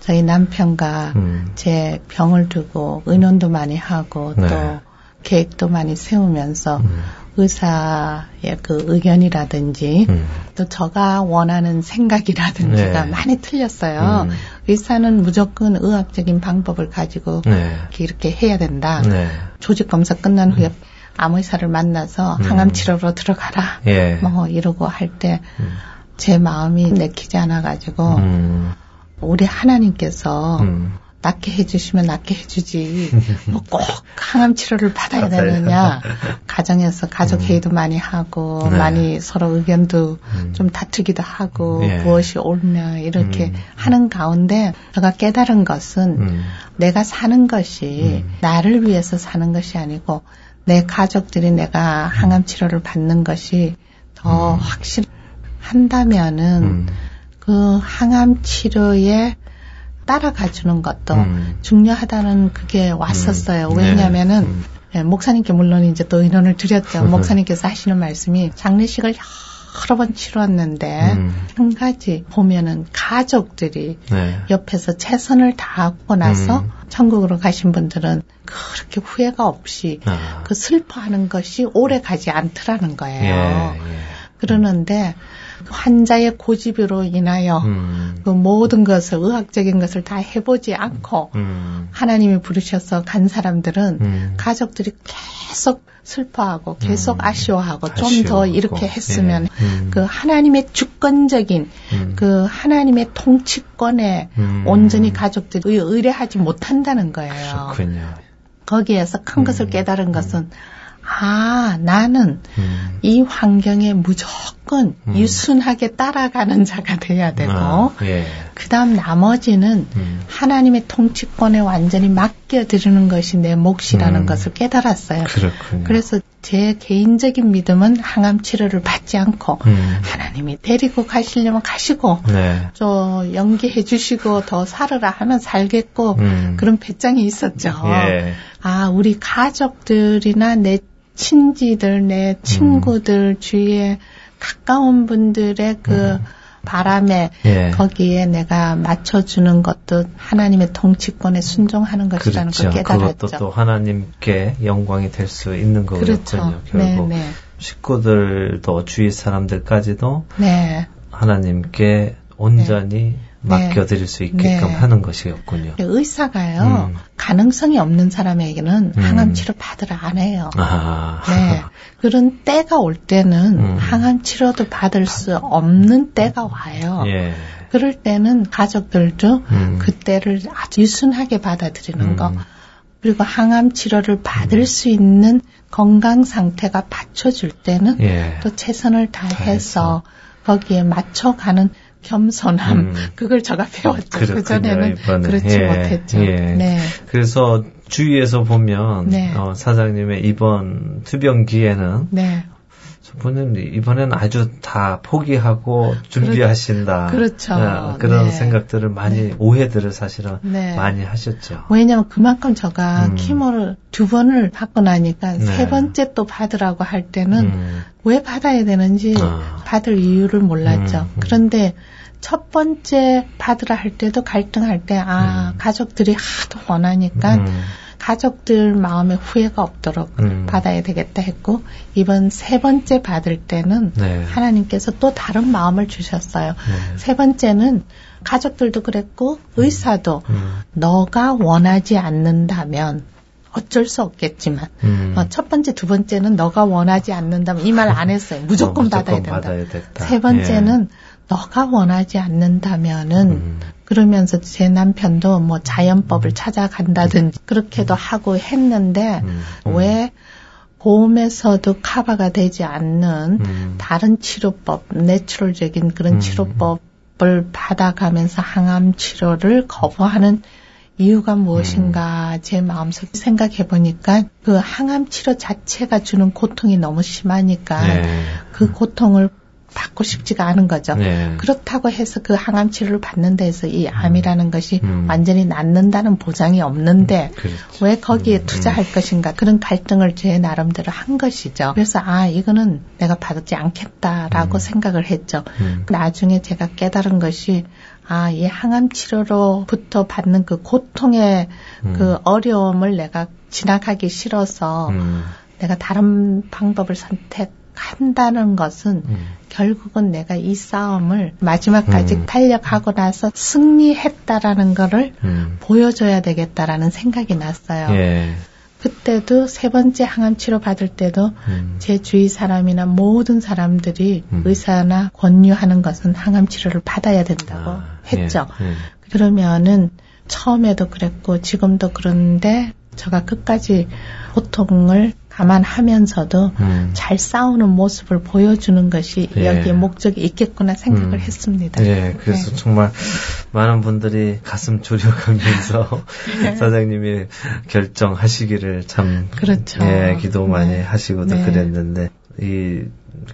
저희 남편과 음. 제 병을 두고 의논도 많이 하고 네. 또 계획도 많이 세우면서 음. 의사의 그 의견이라든지 음. 또 제가 원하는 생각이라든지가 네. 많이 틀렸어요. 음. 의사는 무조건 의학적인 방법을 가지고 네. 이렇게, 해야 된다. 네. 조직 검사 끝난 후에 암 의사를 만나서 음. 항암 치료로 들어가라. 예. 뭐 이러고 할 때제 음. 마음이 내키지 않아 가지고 음. 우리 하나님께서 음. 낫게 해주시면 낫게 해주지 뭐 꼭 항암 치료를 받아야 되느냐 가정에서 가족 회의도 많이 하고 음. 네. 많이 서로 의견도 음. 좀 다투기도 하고 예. 무엇이 옳냐 이렇게 음. 하는 가운데 제가 깨달은 것은 음. 내가 사는 것이 음. 나를 위해서 사는 것이 아니고 내 가족들이 내가 항암 치료를 받는 것이 더 음. 확실한다면은 음. 그 항암 치료에 따라가 주는 것도 음. 중요하다는 그게 왔었어요. 음. 왜냐면은 네. 음. 예, 목사님께 물론 이제 또 의논을 드렸죠. 목사님께서 하시는 말씀이 장례식을 여러 번 치렀는데 음. 한 가지 보면은 가족들이 네. 옆에서 최선을 다하고 나서 음. 천국으로 가신 분들은 그렇게 후회가 없이 아. 그 슬퍼하는 것이 오래 가지 않더라는 거예요. 예, 예. 그러는데 그 환자의 고집으로 인하여 음. 그 모든 것을 의학적인 것을 다 해보지 않고 음. 하나님이 부르셔서 간 사람들은 음. 가족들이 계속 슬퍼하고 계속 음. 아쉬워하고 좀 더. 이렇게 했으면 예. 음. 그 하나님의 주권적인 음. 그 하나님의 통치권에 음. 온전히 가족들이 의- 의뢰하지 못한다는 거예요. 그렇군요. 거기에서 큰 것을 음. 깨달은 것은 아 나는 음. 이 환경에 무조건 음. 유순하게 따라가는 자가 돼야 되고 아, 예. 그 다음 나머지는 음. 하나님의 통치권에 완전히 맡겨드리는 것이 내 몫이라는 음. 것을 깨달았어요. 그렇군요. 그래서 제 개인적인 믿음은 항암 치료를 받지 않고 음. 하나님이 데리고 가시려면 가시고 네. 저 연기해 주시고 더 살으라 하면 살겠고 음. 그런 배짱이 있었죠. 예. 아 우리 가족들이나 내 친지들, 내 친구들 주위에 가까운 분들의 그 바람에 음. 예. 거기에 내가 맞춰주는 것도 하나님의 통치권에 순종하는 것이라는 그렇죠. 걸 깨달았죠. 그것도 또 하나님께 영광이 될 수 있는 거군요. 그렇죠. 결국 네, 네. 식구들도 주위 사람들까지도 네. 하나님께 온전히 맡겨드릴 수 있게끔 네. 하는 것이었군요. 의사가요 음. 가능성이 없는 사람에게는 음. 항암 치료 받으라 안 해요. 아. 네. 그런 때가 올 때는 음. 항암 치료도 받을 수 없는 때가 와요. 예. 그럴 때는 가족들도 음. 그 때를 아주 유순하게 받아들이는 거. 음. 그리고 항암 치료를 받을 수 있는 건강 상태가 받쳐줄 때는 예. 또 최선을 다해서. 거기에 맞춰가는 겸손함 음. 그걸 제가 배웠죠. 그 전에는. 그렇지 예, 못했죠. 예. 네. 그래서 주위에서 보면 네. 어, 사장님의 이번 투병기에는 네. 저분은 이번에는 아주 다 포기하고 준비하신다. 그렇죠. 어, 그런 네. 생각들을 많이 네. 오해들을 사실은 네. 많이 하셨죠. 왜냐면 그만큼 제가 음. 키모를 두 번을 받고 나니까 네. 세 번째 또 받으라고 할 때는 음. 왜 받아야 되는지 아. 받을 이유를 몰랐죠. 음, 음. 그런데 첫 번째 받으라 할 때도 갈등할 때, 아, 음. 가족들이 하도 원하니까 음. 가족들 마음에 후회가 없도록 음. 받아야 되겠다 했고, 이번 세 번째 받을 때는 네. 하나님께서 또 다른 마음을 주셨어요. 네. 세 번째는 가족들도 그랬고, 의사도 음. 너가 원하지 않는다면 어쩔 수 없겠지만, 음. 어, 첫 번째, 두 번째는 너가 원하지 않는다면 이 말 안 했어요. 무조건, 어, 받아야 된다. 받아야 됐다. 세 번째는 너가 원하지 않는다면은 음. 그러면서 제 남편도 뭐 자연법을 찾아간다든지 그렇게도 하고 했는데 음, 음. 왜 보험에서도 커버가 되지 않는 음. 다른 치료법, 내추럴적인 그런 음. 치료법을 받아가면서 항암 치료를 거부하는 이유가 무엇인가 제 마음속에 생각해 보니까 그 항암 치료 자체가 주는 고통이 너무 심하니까 네. 그 고통을 받고 싶지가 않은 거죠. 네. 그렇다고 해서 그 항암 치료를 받는 데서 이 암이라는 것이 음. 완전히 낫는다는 보장이 없는데 그렇죠. 왜 거기에 음, 투자할 것인가 그런 갈등을 제 나름대로 한 것이죠. 그래서 아 이거는 내가 받지 않겠다라고 음. 생각을 했죠. 음. 나중에 제가 깨달은 것이 아, 이 항암 치료로부터 받는 그 고통의 음. 그 어려움을 내가 지나가기 싫어서 음. 내가 다른 방법을 선택 한다는 것은 음. 결국은 내가 이 싸움을 마지막까지 음. 탄력하고 나서 승리했다라는 거를 음. 보여줘야 되겠다라는 생각이 났어요. 예. 그때도 세 번째 항암 치료 받을 때도 음. 제 주위 사람이나 모든 사람들이 음. 의사나 권유하는 것은 항암 치료를 받아야 된다고 아, 했죠. 예. 예. 그러면은 처음에도 그랬고 지금도 그런데 제가 끝까지 고통을 감안하면서도 음. 잘 싸우는 모습을 보여주는 것이 예. 여기에 목적이 있겠구나 생각을 음. 했습니다. 예, 그래서 네. 정말 많은 분들이 가슴 졸여가면서 네. 사장님이 결정하시기를 참 그렇죠. 예, 기도 많이 네. 하시고도 네. 그랬는데 이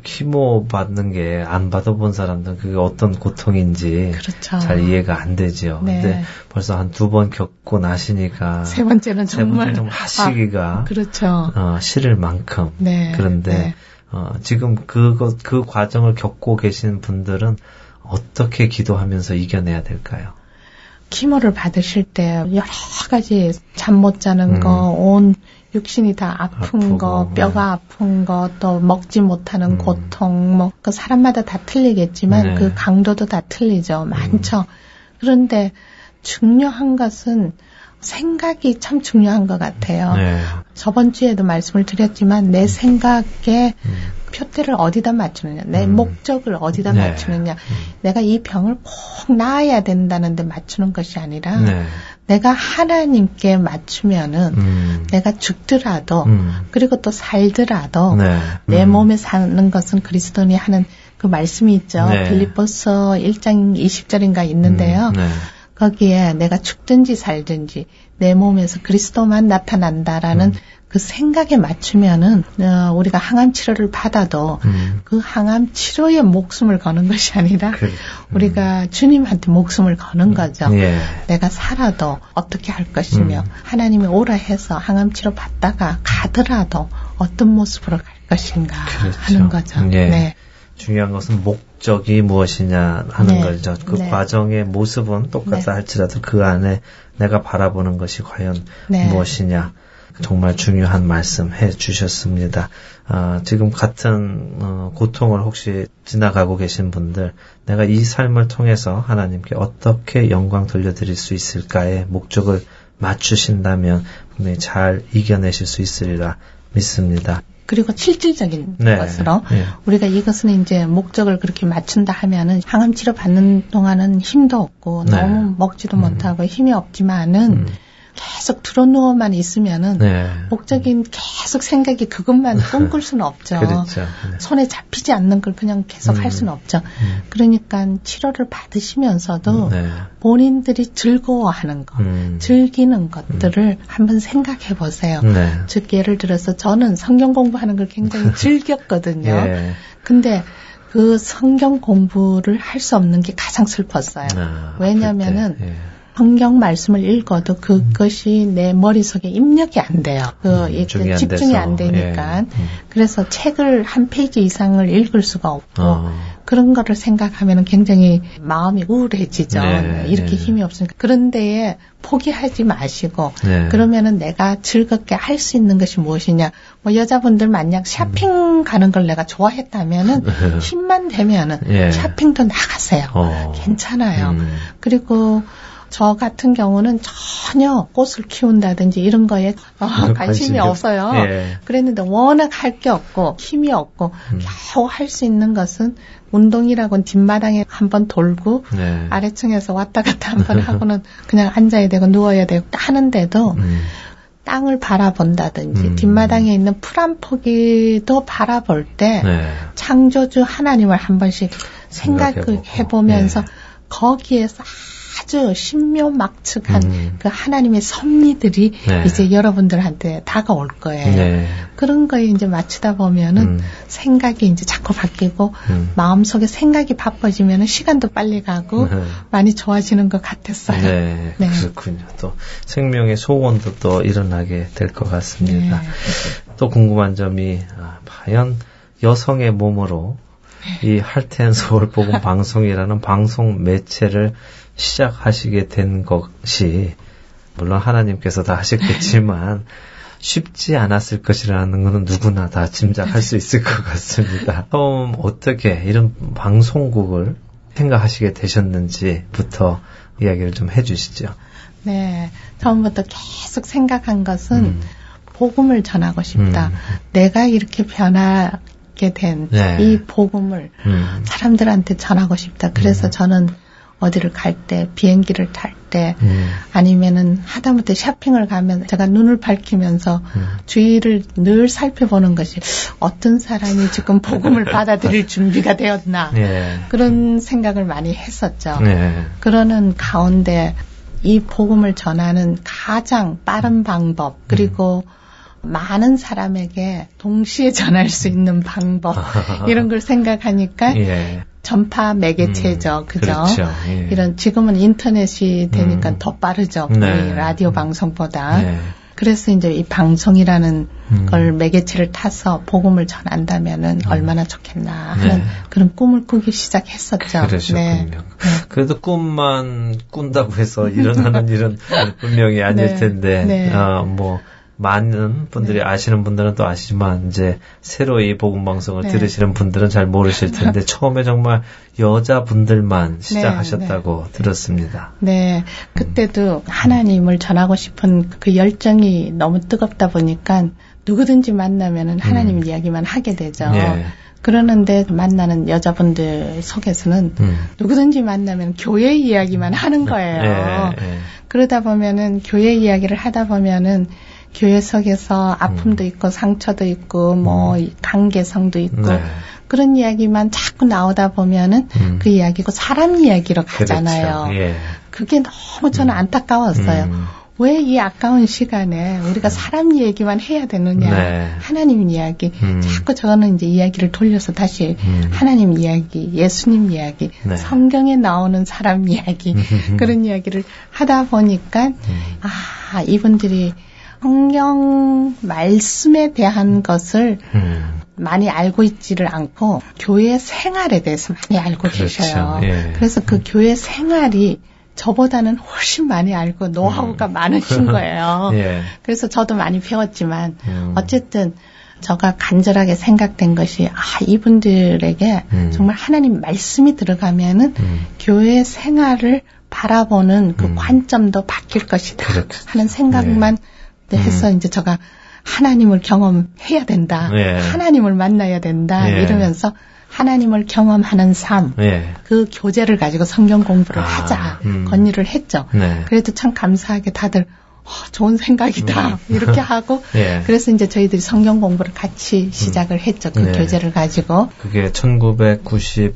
키모 받는 게 안 받아본 사람들은 그게 어떤 고통인지 그렇죠. 잘 이해가 안 되지요. 네. 근데 벌써 한 두 번 겪고 나시니까 세 번째는 세 정말 좀 하시기가 아, 그렇죠. 어, 싫을 만큼 네. 그런데 네. 어, 지금 그것 그 과정을 겪고 계신 분들은 어떻게 기도하면서 이겨내야 될까요? 키모를 받으실 때 여러 가지 잠 못 자는 음. 거, 온 육신이 다 아픈 아프고, 거, 네. 뼈가 아픈 거, 또 먹지 못하는 음. 고통, 뭐, 그 사람마다 다 틀리겠지만 네. 음. 그 강도도 다 틀리죠. 많죠. 그런데 중요한 것은 생각이 참 중요한 것 같아요. 네. 저번 주에도 말씀을 드렸지만 내 생각에 음. 표대를 어디다 맞추느냐, 내 음. 목적을 어디다 네. 맞추느냐, 내가 이 병을 꼭 나아야 된다는데 맞추는 것이 아니라 네. 내가 하나님께 맞추면은 음. 내가 죽더라도 음. 그리고 또 살더라도 네. 내 음. 몸에 사는 것은 그리스도니 하는 그 말씀이 있죠. 네. 빌립보서 1장 20절인가 있는데요. 음. 네. 거기에 내가 죽든지 살든지 내 몸에서 그리스도만 나타난다라는 음. 그 생각에 맞추면은 어, 우리가 항암 치료를 받아도 음. 그 항암 치료에 목숨을 거는 것이 아니라 그, 우리가 주님한테 목숨을 거는 거죠. 예. 내가 살아도 어떻게 할 것이며 음. 하나님이 오라 해서 항암 치료 받다가 가더라도 어떤 모습으로 갈 것인가 그렇죠. 하는 거죠. 예. 네. 중요한 것은 목적이 무엇이냐 하는 네. 거죠. 그 네. 과정의 모습은 똑같다 네. 할지라도 그 안에 내가 바라보는 것이 과연 네. 무엇이냐. 정말 중요한 말씀 해 주셨습니다. 아, 지금 같은 어, 고통을 혹시 지나가고 계신 분들, 내가 이 삶을 통해서 하나님께 어떻게 영광 돌려드릴 수 있을까의 목적을 맞추신다면 분명히 잘 이겨내실 수 있으리라 믿습니다. 그리고 실질적인 네. 것으로 예. 우리가 이것은 이제 목적을 그렇게 맞춘다 하면은 항암 치료 받는 동안은 힘도 없고 네. 너무 먹지도 음. 못하고 힘이 없지만은 음. 계속 들어누워만 있으면은 네. 목적인 계속 생각이 그것만 꿈꿀 수는 없죠. 그렇죠. 네. 손에 잡히지 않는 걸 그냥 계속 음. 할 수는 없죠. 음. 그러니까 치료를 받으시면서도 네. 본인들이 즐거워하는 것, 음. 즐기는 것들을 한번 생각해 보세요. 네. 즉 예를 들어서 저는 성경 공부하는 걸 굉장히 즐겼거든요. 예. 근데 그 성경 공부를 할 수 없는 게 가장 슬펐어요. 아, 왜냐면은 그때, 예. 성경 말씀을 읽어도 그것이 내 머릿속에 입력이 안 돼요. 그 음, 집중이 안 집중이. 안 되니까. 예. 음. 그래서 책을 한 페이지 이상을 읽을 수가 없고 어. 그런 거를 생각하면 굉장히 마음이 우울해지죠. 네, 이렇게 네. 힘이 없으니까. 그런데에 포기하지 마시고 네. 그러면은 내가 즐겁게 할 수 있는 것이 무엇이냐. 뭐 여자분들 만약 샤핑 가는 걸 내가 좋아했다면은 힘만 되면은 예. 샤핑도 나가세요. 어. 괜찮아요. 음. 그리고 저 같은 경우는 전혀 꽃을 키운다든지 이런 거에 어, 관심이, 관심이 없어요. 예. 그랬는데 워낙 할 게 없고 힘이 없고 음. 겨우 할 수 있는 것은 운동이라고는 뒷마당에 한번 돌고 네. 아래층에서 왔다 갔다 한번 하고는 그냥 앉아야 되고 누워야 되고 하는데도 음. 땅을 바라본다든지 음. 뒷마당에 있는 풀 한 포기도 바라볼 때 네. 창조주 하나님을 한 번씩 생각해 보면서 네. 거기에서 아주 신묘막측한 음. 그 하나님의 섭리들이 네. 이제 여러분들한테 다가올 거예요. 네. 그런 거에 이제 맞추다 보면은 음. 생각이 이제 자꾸 바뀌고 음. 마음속에 생각이 바빠지면은 시간도 빨리 가고 네. 많이 좋아지는 것 같았어요. 네, 네. 그렇군요. 또 생명의 소원도 또 일어나게 될 것 같습니다. 네. 또 궁금한 점이 아, 과연 여성의 몸으로 이 할텐 서울 복음 방송이라는 방송 매체를 시작하시게 된 것이 물론 하나님께서 다 하셨겠지만 쉽지 않았을 것이라는 것은 누구나 다 짐작할 수 있을 것 같습니다. 처음 어떻게 이런 방송국을 생각하시게 되셨는지부터 이야기를 좀 해주시죠. 네, 처음부터 계속 생각한 것은 음. 복음을 전하고 싶다. 음. 내가 이렇게 변하게 된이 네. 복음을 음. 사람들한테 전하고 싶다. 그래서 음. 저는 어디를 갈 때, 비행기를 탈 때, 음. 아니면은 하다못해 쇼핑을 가면 제가 눈을 밝히면서 음. 주위를 늘 살펴보는 것이 어떤 사람이 지금 복음을 받아들일 준비가 되었나 예. 그런 생각을 많이 했었죠. 예. 그러는 가운데 이 복음을 전하는 가장 빠른 방법 그리고 음. 많은 사람에게 동시에 전할 수 있는 방법 이런 걸 생각하니까 예. 전파 매개체죠. 음, 그죠? 그렇죠. 예. 이런 지금은 인터넷이 되니까 음. 더 빠르죠. 네. 라디오 방송보다. 네. 그래서 이제 이 방송이라는 음. 걸 매개체를 타서 복음을 전한다면은 음. 얼마나 좋겠나 하는 네. 그런 꿈을 꾸기 시작했었죠. 그러셨군요. 네. 네. 그래도 꿈만 꾼다고 해서 일어나는 일은 분명히 아닐 네. 텐데, 네. 어, 뭐 많은 분들이 네. 아시는 분들은 또 아시지만 이제 새로 이 복음 방송을 네. 들으시는 분들은 잘 모르실 텐데 처음에 정말 여자분들만 네, 시작하셨다고 네, 들었습니다. 네, 그때도 음. 하나님을 전하고 싶은 그 열정이 너무 뜨겁다 보니까 누구든지 만나면은 하나님 음. 이야기만 하게 되죠. 네. 그러는데 만나는 여자분들 속에서는 음. 누구든지 만나면 교회 이야기만 하는 네. 거예요. 그러다 보면은 교회 이야기를 하다 보면은 교회석에서 아픔도 음. 있고 상처도 있고 뭐 음. 관계성도 있고 네. 그런 이야기만 자꾸 나오다 보면은 음. 그 이야기고 사람 이야기로 가잖아요. 그렇죠. 예. 그게 너무 저는 음. 안타까웠어요. 음. 왜이 아까운 시간에 우리가 음. 사람 얘기만 해야 되느냐. 네. 하나님 이야기. 음. 자꾸 저는 이제 이야기를 돌려서 다시 음. 하나님 이야기, 예수님 이야기, 네. 성경에 나오는 사람 이야기, 그런 이야기를 하다 보니까, 아, 이분들이 성경 말씀에 대한 것을 음. 많이 알고 있지를 않고 교회 생활에 대해서 많이 알고 그렇죠. 계셔요. 예. 그래서 그 음. 교회 생활이 저보다는 훨씬 많이 알고 노하우가 음. 많으신 거예요. 예. 그래서 저도 많이 배웠지만 음. 어쨌든 저가 간절하게 생각된 것이 아 이분들에게 음. 정말 하나님 말씀이 들어가면은 음. 교회 생활을 바라보는 그 음. 관점도 바뀔 것이다 그렇겠 하는 생각만 예. 해서 음. 이제 제가 하나님을 경험해야 된다. 예. 하나님을 만나야 된다. 예. 이러면서 하나님을 경험하는 삶, 예. 그 교재를 가지고 성경 공부를 아, 하자 음. 건의를 했죠. 네. 그래도 참 감사하게 다들 어, 좋은 생각이다 음. 이렇게 하고 예. 그래서 이제 저희들이 성경 공부를 같이 시작을 했죠. 그 네. 교재를 가지고. 그게 1990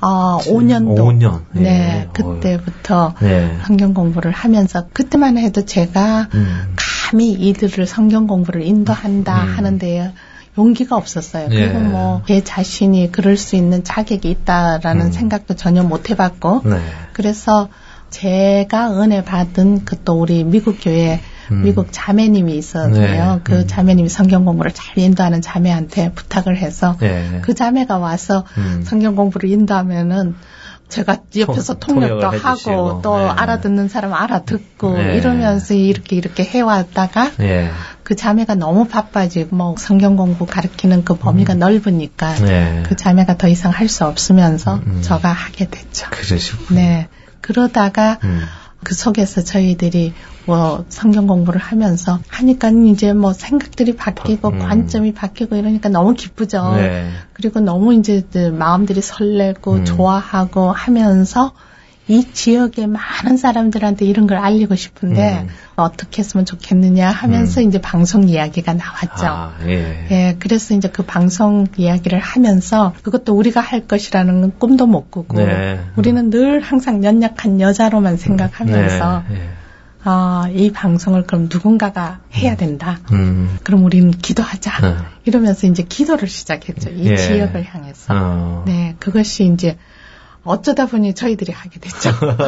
아, 5년도. 5년. 예. 네, 그때부터 예. 성경 공부를 하면서 그때만 해도 제가 음. 감히 이들을 성경 공부를 인도한다 음. 하는데 용기가 없었어요. 예. 그리고 뭐제 자신이 그럴 수 있는 자격이 있다라는 음. 생각도 전혀 못 해봤고 네. 그래서 제가 은혜 받은 그 또 우리 미국 교회 음. 미국 자매님이 있었는데요. 네. 그 음. 자매님이 성경 공부를 잘 인도하는 자매한테 부탁을 해서 네. 그 자매가 와서 음. 성경 공부를 인도하면은 제가 옆에서 통, 력도 하고 또 네. 알아듣는 사람 알아듣고 네. 이러면서 이렇게 이렇게 해왔다가 네. 그 자매가 너무 바빠지고 뭐 성경 공부 가르치는 그 범위가 음. 넓으니까 네. 그 자매가 더 이상 할 수 없으면서 음. 저가 하게 됐죠. 그러시고 네. 그러다가 음. 그 속에서 저희들이 뭐 성경 공부를 하면서 하니까 이제 뭐 생각들이 바뀌고 음. 관점이 바뀌고 이러니까 너무 기쁘죠. 네. 그리고 너무 이제 그 마음들이 설레고 음. 좋아하고 하면서 이 지역의 많은 사람들한테 이런 걸 알리고 싶은데 음. 어떻게 했으면 좋겠느냐 하면서 이제 방송 이야기가 나왔죠. 아, 예. 예, 그래서 이제 그 방송 이야기를 하면서 그것도 우리가 할 것이라는 건 꿈도 못 꾸고 네. 우리는 늘 항상 연약한 여자로만 생각하면서 네. 예. 아, 이 방송을 그럼 누군가가 해야 된다. 음. 그럼 우리는 기도하자. 네. 이러면서 이제 기도를 시작했죠. 이 예. 지역을 향해서. 어. 네, 그것이 이제 어쩌다 보니 저희들이 하게 됐죠.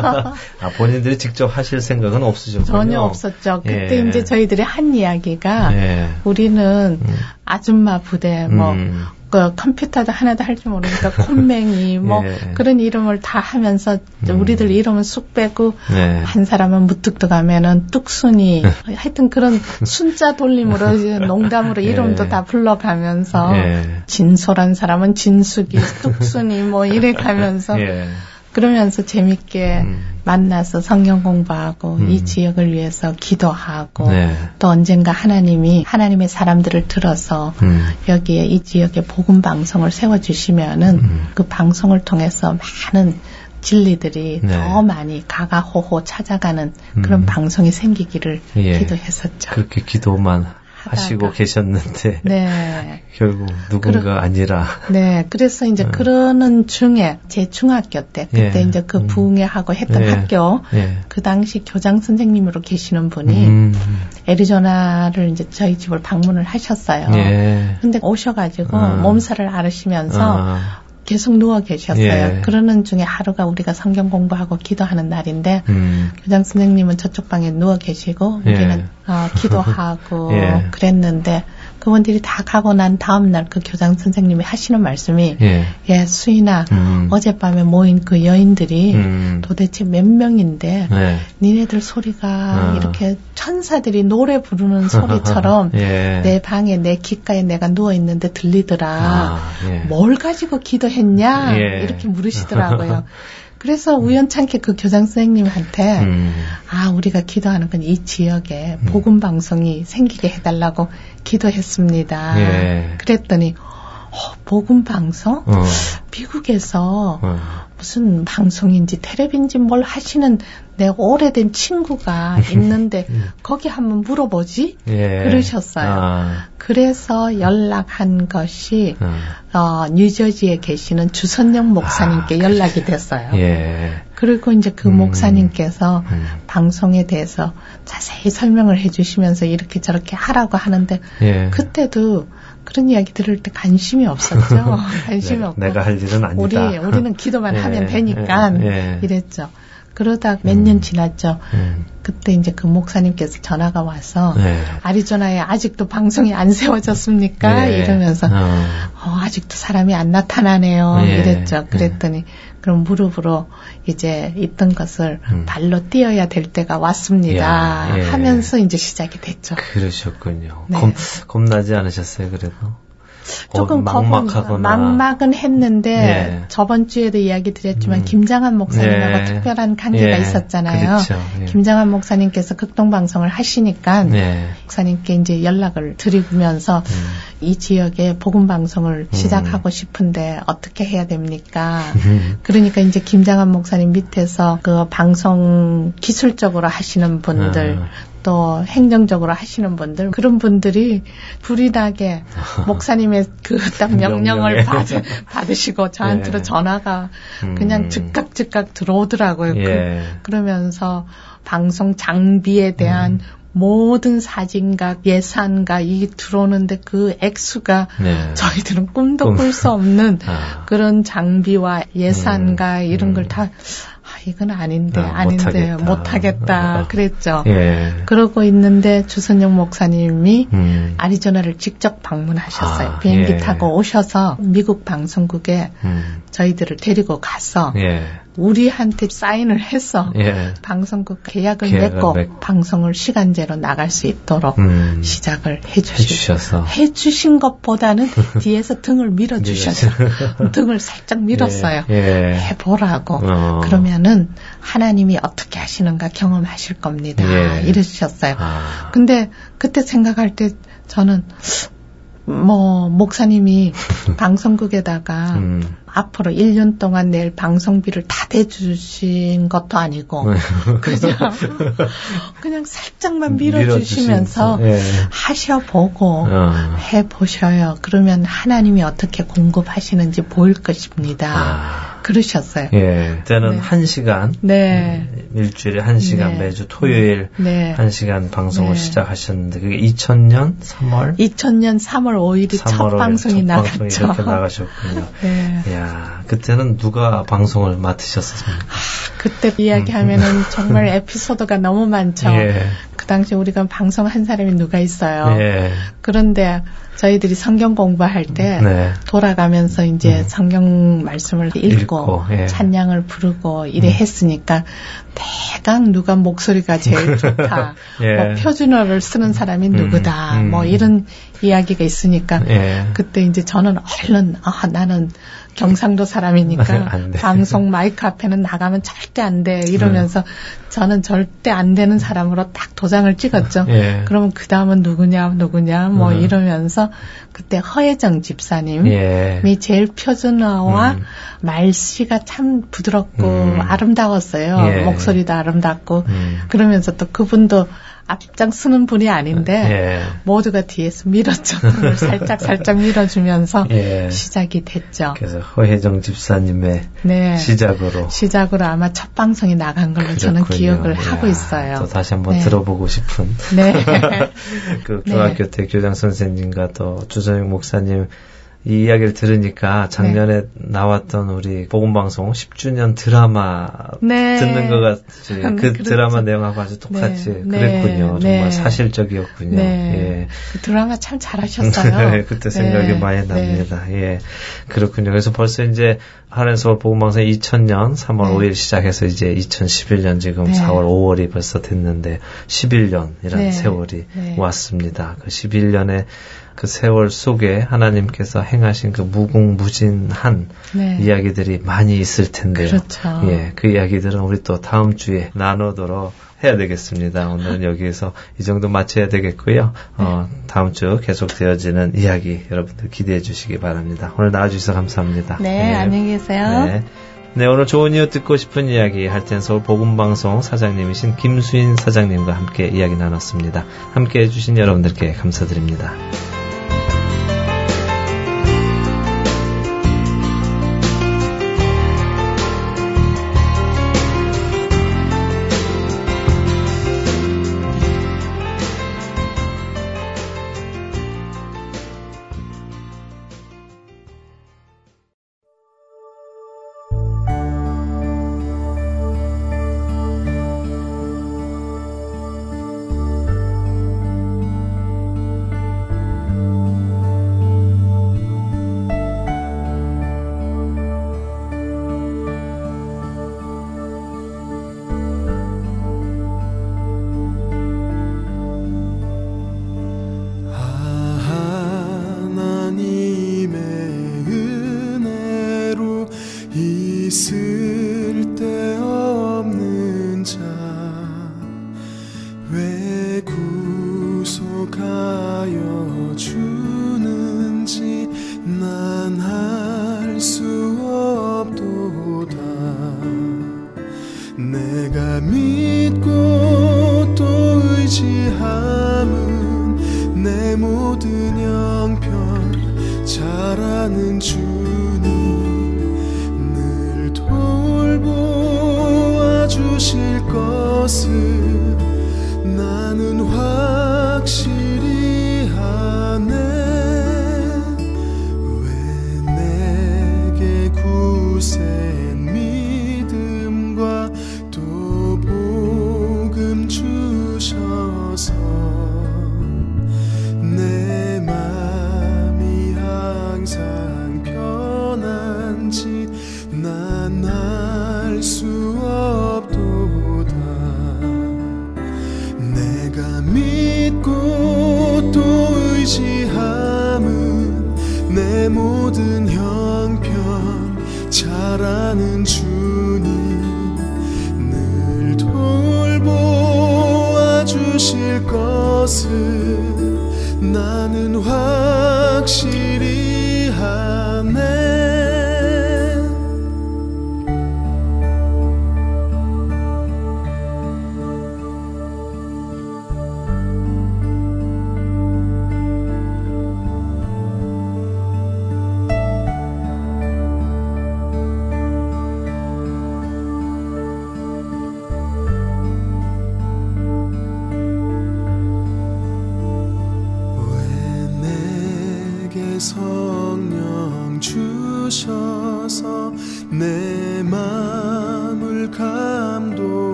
아, 본인들이 직접 하실 생각은 없으셨군요. 전혀 없었죠. 그때 예. 이제 저희들이 한 이야기가 예. 우리는 음. 아줌마 부대 뭐 음. 그 컴퓨터도 하나도 할 줄 모르니까 콧맹이 뭐 예. 그런 이름을 다 하면서 음. 우리들 이름은 쑥 빼고 네. 한 사람은 무뚝뚝 하면은 뚝순이 하여튼 그런 순자 돌림으로 농담으로 이름도 예. 다 불러가면서 예. 진솔한 사람은 진숙이 뚝순이 뭐 이래 가면서 예. 그러면서 재밌게 음. 만나서 성경 공부하고 음. 이 지역을 위해서 기도하고 네. 또 언젠가 하나님이 하나님의 사람들을 들어서 음. 여기에 이 지역에 복음 방송을 세워 주시면은 음. 그 방송을 통해서 많은 진리들이 네. 더 많이 가가호호 찾아가는 그런 음. 방송이 생기기를 예. 기도했었죠. 그렇게 기도만 하시고. 계셨는데 네. 결국 누군가 그러- 아니라 네, 그래서 이제 음. 그러는 중에 제 중학교 때 그때 예. 이제 그 음. 부흥회하고 했던 예. 학교 예. 그 당시 교장 선생님으로 계시는 분이 음. 애리조나를 이제 저희 집을 방문을 하셨어요. 예. 근데 오셔가지고 아. 몸살을 앓으시면서 아. 계속 누워 계셨어요. 예. 그러는 중에 하루가 우리가 성경 공부하고 기도하는 날인데 음. 교장 선생님은 저쪽 방에 누워 계시고 예. 우리는 어, 기도하고 예. 그랬는데 그분들이 다 가고 난 다음 날 그 교장 선생님이 하시는 말씀이 예. 예 수인아 음. 어젯밤에 모인 그 여인들이 음. 도대체 몇 명인데 네. 니네들 소리가 아. 이렇게 천사들이 노래 부르는 소리처럼 예. 내 방에 내 귓가에 내가 누워 있는데 들리더라. 아, 예. 뭘 가지고 기도했냐? 예. 이렇게 물으시더라고요. 그래서 우연찮게 그 교장 선생님한테 음. 아 우리가 기도하는 건 이 지역에 복음 방송이 생기게 해달라고 기도했습니다. 예. 그랬더니 어, 복음 방송 어. 미국에서 어. 무슨 방송인지 텔레비인지 뭘 하시는 내 오래된 친구가 있는데 거기 한번 물어보지 예. 그러셨어요. 아. 그래서 연락한 것이 어. 어, 뉴저지에 계시는 주선영 목사님께 연락이 됐어요. 아, 예. 그리고 이제 그 음. 목사님께서 음. 방송에 대해서 자세히 설명을 해주시면서 이렇게 저렇게 하라고 하는데 예. 그때도 그런 이야기 들을 때 관심이 없었죠. 관심이 네, 없고 내가 할 일은 아니다. 우리 우리는 기도만 예, 하면 되니까 예, 예. 이랬죠. 그러다 몇년 음. 지났죠. 음. 그때 이제 그 목사님께서 전화가 와서 네. 아리조나에 아직도 방송이 안 세워졌습니까? 예. 이러면서 어. 어, 아직도 사람이 안 나타나네요. 예. 이랬죠. 그랬더니 그럼 무릎으로 이제 있던 것을 음. 발로 뛰어야 될 때가 왔습니다. 야, 예. 하면서 이제 시작이 됐죠. 그러셨군요. 네. 겁, 겁나지 않으셨어요, 그래도? 조금 어, 막막하거나. 막막은 했는데 예. 저번 주에도 이야기 드렸지만 음. 김장한 목사님하고 예. 특별한 관계가 예. 있었잖아요. 그렇죠. 예. 김장한 목사님께서 극동 방송을 하시니까 네. 목사님께 이제 연락을 드리면서 음. 이 지역에 복음 방송을 시작하고 싶은데 어떻게 해야 됩니까? 음. 그러니까 이제 김장한 목사님 밑에서 그 방송 기술적으로 하시는 분들 음. 또 행정적으로 하시는 분들 그런 분들이 불이 나게 목사님의 그 딱 명령을. 받, 받으시고 저한테로 예. 전화가 음. 그냥 즉각 즉각 들어오더라고요. 그- 예. 그 러면서 방송 장비에 대한 음. 모든 사진과 예산과 이 들어오는데 그 액수가 네. 저희들은 꿈도 꿈. 꿀수 없는 아. 그런 장비와 예산과 음, 이런 음. 걸다 아, 이건 아닌데 아, 아닌데 못하겠다. 못하겠다 아. 그랬죠. 예. 그러고 있는데 주선영 목사님이 음. 아리조나를 직접 방문하셨어요. 아, 비행기 예. 타고 오셔서 미국 방송국에 음. 저희들을 데리고 가서 예. 우리한테 사인을 해서 예. 방송국 계약을, 계약을 맺고 맺고. 방송을 시간제로 나갈 수 있도록 음. 시작을 해주셔서. 해주신 것보다는 뒤에서 등을 밀어주셔서 등을 살짝 밀었어요. 예. 예. 해보라고. 어. 그러면은 하나님이 어떻게 하시는가 경험하실 겁니다. 예. 이러셨어요. 아. 근데 그때 생각할 때 저는 뭐 목사님이 방송국에다가 음. 앞으로 1년 동안 낼 방송비를 다 대주신 것도 아니고 네. 그냥 그냥 살짝만 밀어주시면서 예. 하셔보고 어. 해보셔요. 그러면 하나님이 어떻게 공급하시는지 보일 것입니다. 아. 그러셨어요. 예. 그때는 네. 한 시간. 네. 음, 일주일에 한 시간 네. 매주 토요일 네. 한 시간 방송을 네. 시작하셨는데 그게 2000년 3월 2000년 3월 5일이 첫 3월 방송이 첫 방송이 나갔죠. 이렇게 나가셨군요. 네. 이야, 그때는 누가 방송을 맡으셨습니까? 그때 이야기하면은 정말 에피소드가 너무 많죠. 음. 예. 그 당시 우리가 방송한 사람이 누가 있어요. 예. 그런데 저희들이 성경 공부할 때 네. 돌아가면서 이제 성경 말씀을 읽고, 읽고, 예. 찬양을 부르고 이래 음. 했으니까 대강 누가 목소리가 제일 좋다. 예. 뭐 표준어를 쓰는 사람이 음, 누구다. 음. 뭐 이런 이야기가 있으니까 예. 그때 이제 저는 얼른 아 나는 경상도 사람이니까 안 돼. 방송 마이크 앞에는 나가면 절대 안 돼 이러면서 저는 절대 안 되는 사람으로 딱 도장을 찍었죠. 예. 그러면 그 다음은 누구냐 누구냐 뭐 음. 이러면서 그때 허혜정 집사님이 예. 제일 표준어와 음. 말씨가 참 부드럽고 음. 아름다웠어요. 예. 목소리도 아름답고 음. 그러면서 또 그분도 앞장 쓰는 분이 아닌데 예. 모두가 뒤에서 밀었죠. 살짝 살짝 밀어주면서 예. 시작이 됐죠. 그래서 허혜정 집사님의 네. 시작으로 시작으로 아마 첫 방송이 나간 걸로 저는 그렇군요. 기억을 이야, 하고 있어요. 또 다시 한번 네. 들어보고 싶은 네. 그 네. 중학교 때 교장 선생님과 또 주정영 목사님 이 이야기를 들으니까 작년에 나왔던 우리 복음방송 10주년 드라마 네. 듣는 것 같이 음, 그 그렇죠. 드라마 내용하고 아주 똑같이 네. 그랬군요. 네. 정말 네. 사실적이었군요. 네. 그 드라마 참 잘하셨어요. 네, 그때 생각이 네. 많이 네. 납니다. 예. 그렇군요. 그래서 벌써 이제 하렌서울 복음방송 2000년 3월 네. 5일 시작해서 이제 2011년 지금 네. 4월 5월이 벌써 됐는데 11년이라는 네. 세월이 네. 왔습니다. 그 11년의 그 세월 속에 하나님께서 행하신 그 무궁무진한 네. 이야기들이 많이 있을 텐데요. 그렇죠. 예, 그 이야기들은 우리 또 다음 주에 나누도록 해야 되겠습니다. 오늘은 여기에서 이 정도 마쳐야 되겠고요. 어, 다음 주 계속되어지는 이야기 여러분들 기대해 주시기 바랍니다. 오늘 나와주셔서 감사합니다. 네, 예. 안녕히 계세요. 네. 네, 오늘 좋은 이유 듣고 싶은 이야기 할텐 서울 복음방송 사장님이신 김수인 사장님과 함께 이야기 나눴습니다. 함께 해주신 여러분들께 감사드립니다. 있을 데 없는 자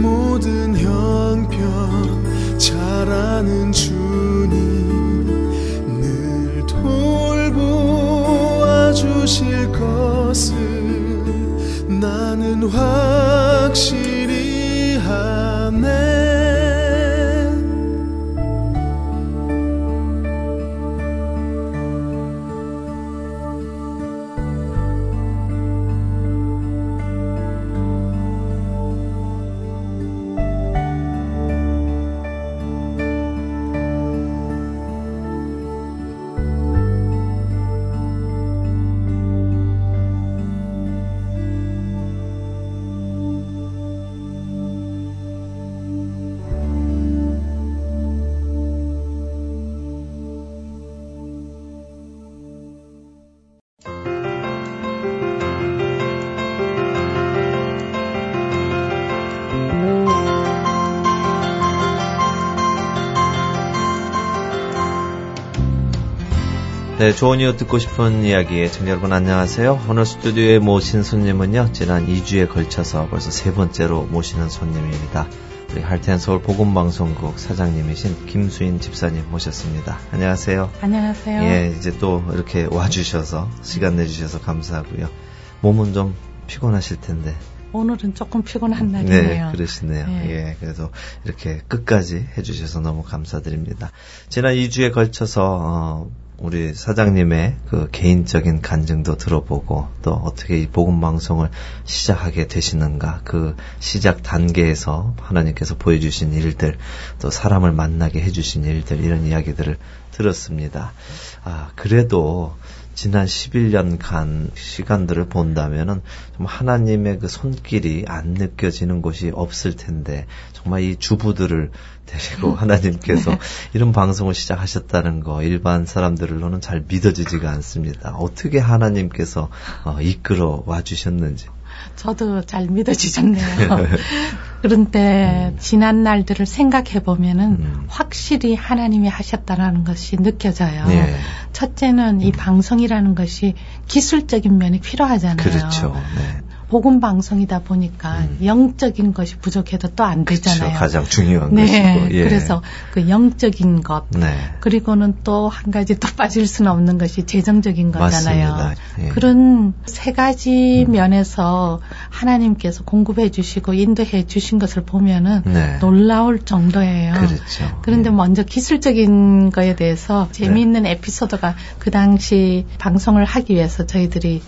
모든 형편 잘 아는 주님 늘 돌보아 주실 것을 나는 확 네, 좋은 이유 듣고 싶은 이야기 청자 여러분 안녕하세요. 오늘 스튜디오에 모신 손님은요. 지난 2주에 걸쳐서 벌써 세 번째로 모시는 손님입니다. 우리 할텐 서울 복음방송국 사장님이신 김수인 집사님 모셨습니다. 안녕하세요. 안녕하세요. 예, 이제 또 이렇게 와주셔서 시간 내주셔서 감사하고요. 몸은 좀 피곤하실 텐데. 오늘은 조금 피곤한 날이네요. 네, 그러시네요. 네. 예, 그래도 이렇게 끝까지 해주셔서 너무 감사드립니다. 지난 2주에 걸쳐서 어, 우리 사장님의 그 개인적인 간증도 들어보고 또 어떻게 이 복음 방송을 시작하게 되시는가 그 시작 단계에서 하나님께서 보여주신 일들 또 사람을 만나게 해주신 일들 이런 이야기들을 들었습니다. 아 그래도 지난 11년간 시간들을 본다면은 정말 하나님의 그 손길이 안 느껴지는 곳이 없을 텐데 정말 이 주부들을 데리고 하나님께서 이런 방송을 시작하셨다는 거 일반 사람들로는 잘 믿어지지가 않습니다. 어떻게 하나님께서 어, 이끌어 와 주셨는지. 저도 잘 믿어지셨네요. 그런데 지난 날들을 생각해 보면은 음. 확실히 하나님이 하셨다라는 것이 느껴져요. 예. 첫째는 이 방송이라는 것이 기술적인 면이 필요하잖아요. 그렇죠. 네. 복음 방송이다 보니까 음. 영적인 것이 부족해도 또 안. 되잖아요. 가장 중요한 네. 것이고. 예. 그래서 그 영적인 것 네. 그리고는 또 한 가지 또 빠질 수는 없는 것이 재정적인 거잖아요. 맞습니다. 예. 그런 세 가지 음. 면에서 하나님께서 공급해 주시고 인도해 주신 것을 보면은 네. 놀라울 정도예요. 그렇죠. 그런데 예. 먼저 기술적인 거에 대해서 재미있는 네. 에피소드가 그 당시 방송을 하기 위해서 저희들이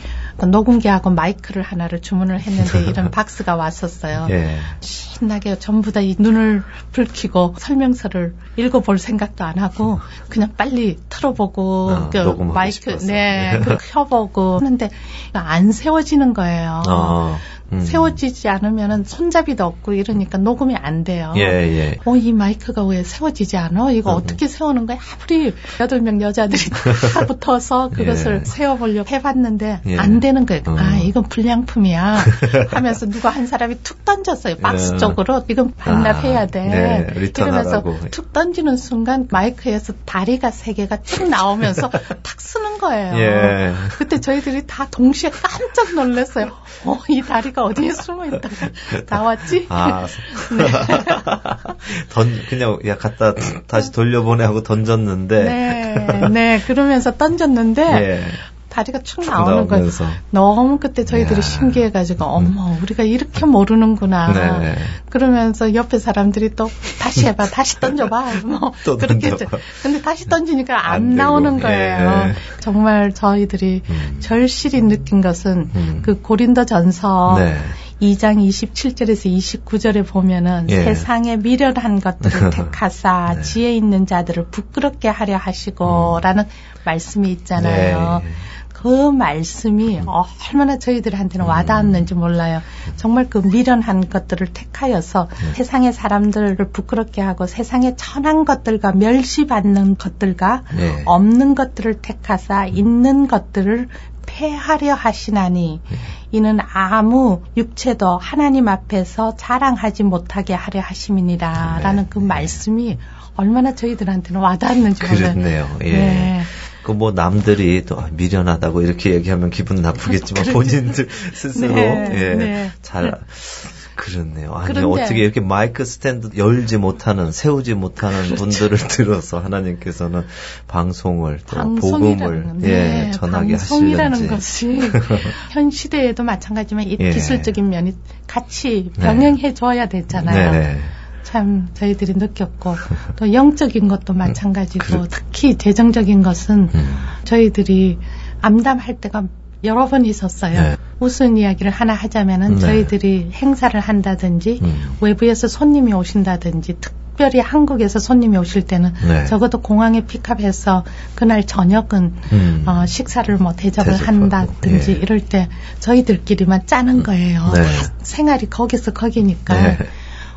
녹음기하고 마이크를 하나를 주문을 했는데 이런 박스가 왔었어요. 예. 신나게 전부 다 이 눈을 불키고 설명서를 읽어볼 생각도 안 하고 그냥 빨리 틀어보고 어, 그 마이크 싶어서. 네그 켜보고 하는데 안 세워지는 거예요. 어. 음. 세워지지 않으면 손잡이도 없고 이러니까 녹음이 안 돼요. 예, 예. 어, 이 마이크가 왜 세워지지 않아? 이거 음. 어떻게 세우는 거야? 아무리 여덟 명 여자들이 다 붙어서 그것을 예. 세워보려고 해봤는데 예. 안 되는 거예요. 음. 아, 이건 불량품이야. 하면서 누가 한 사람이 툭 던졌어요. 박스 예. 쪽으로. 이건 반납해야 돼. 아, 네. 그러면서 툭 던지는 순간 마이크에서 다리가 세 개가 쭉 나오면서 탁 쓰는 거예요. 예. 그때 저희들이 다 동시에 깜짝 놀랐어요. 어, 이 다리가 어디에 숨어 있다가 나왔지? 아, 네. 던 그냥 야 갖다 다시 돌려보내 하고 던졌는데. 네, 네 그러면서 던졌는데 예. 다리가 축 나오는 거예요. 너무 그때 저희들이 야. 신기해가지고 어머 우리가 이렇게 모르는구나. 네. 그러면서 옆에 사람들이 또 다시 해봐, 다시 던져봐. 뭐 그렇게 던져봐. 근데 다시 던지니까 안, 안 나오는 예, 거예요. 예. 정말 저희들이 음. 절실히 느낀 것은 음. 그 고린도 전서 네. 2장 27절에서 29절에 보면은 예. 세상에 미련한 것들을 택하사 네. 지혜 있는 자들을 부끄럽게 하려 하시고라는 음. 말씀이 있잖아요. 네. 그 말씀이 얼마나 저희들한테는 와닿았는지 몰라요. 정말 그 미련한 것들을 택하여서 네. 세상의 사람들을 부끄럽게 하고 세상의 천한 것들과 멸시받는 것들과 네. 없는 것들을 택하사 있는 것들을 폐하려 하시나니 네. 이는 아무 육체도 하나님 앞에서 자랑하지 못하게 하려 하심이니라라는 네. 그 말씀이 얼마나 저희들한테는 와닿았는지 몰라요. 그렇네요. 예. 네. 그 뭐 남들이 또 미련하다고 이렇게 얘기하면 기분 나쁘겠지만 그렇죠. 본인들 스스로 네, 예, 네. 잘 그렇네요. 아니 그런데, 어떻게 이렇게 마이크 스탠드 열지 못하는 세우지 못하는 그렇죠. 분들을 들어서 하나님께서는 방송을 또 복음을 예, 네, 예 전하게 방송이라는 것이 현 시대에도 마찬가지지만 이 예. 기술적인 면이 같이 병행해 줘야 되잖아요. 네. 참 저희들이 느꼈고 또 영적인 것도 마찬가지고 그 특히 재정적인 것은 음. 저희들이 암담할 때가 여러 번 있었어요. 네. 무슨 이야기를 하나 하자면은 네. 저희들이 행사를 한다든지 음. 외부에서 손님이 오신다든지 특별히 한국에서 손님이 오실 때는 네. 적어도 공항에 픽업해서 그날 저녁은 음. 어, 식사를 뭐 대접을 한다든지 예. 이럴 때 저희들끼리만 짜는 거예요. 네. 생활이 거기서 거기니까.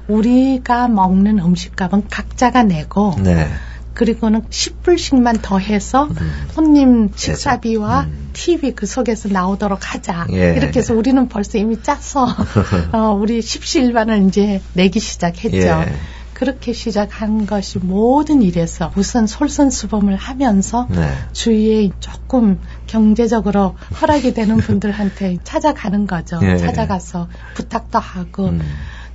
네. 우리가 먹는 음식값은 각자가 내고 네. 그리고는 10불씩만 더해서 음. 손님 식사비와 음. TV 그 속에서 나오도록 하자. 예. 이렇게 해서 우리는 벌써 이미 짜서 어, 우리 십시일반을 이제 내기 시작했죠. 예. 그렇게 시작한 것이 모든 일에서 우선 솔선수범을 하면서 네. 주위에 조금 경제적으로 허락이 되는 분들한테 찾아가는 거죠. 예. 찾아가서 부탁도 하고 음.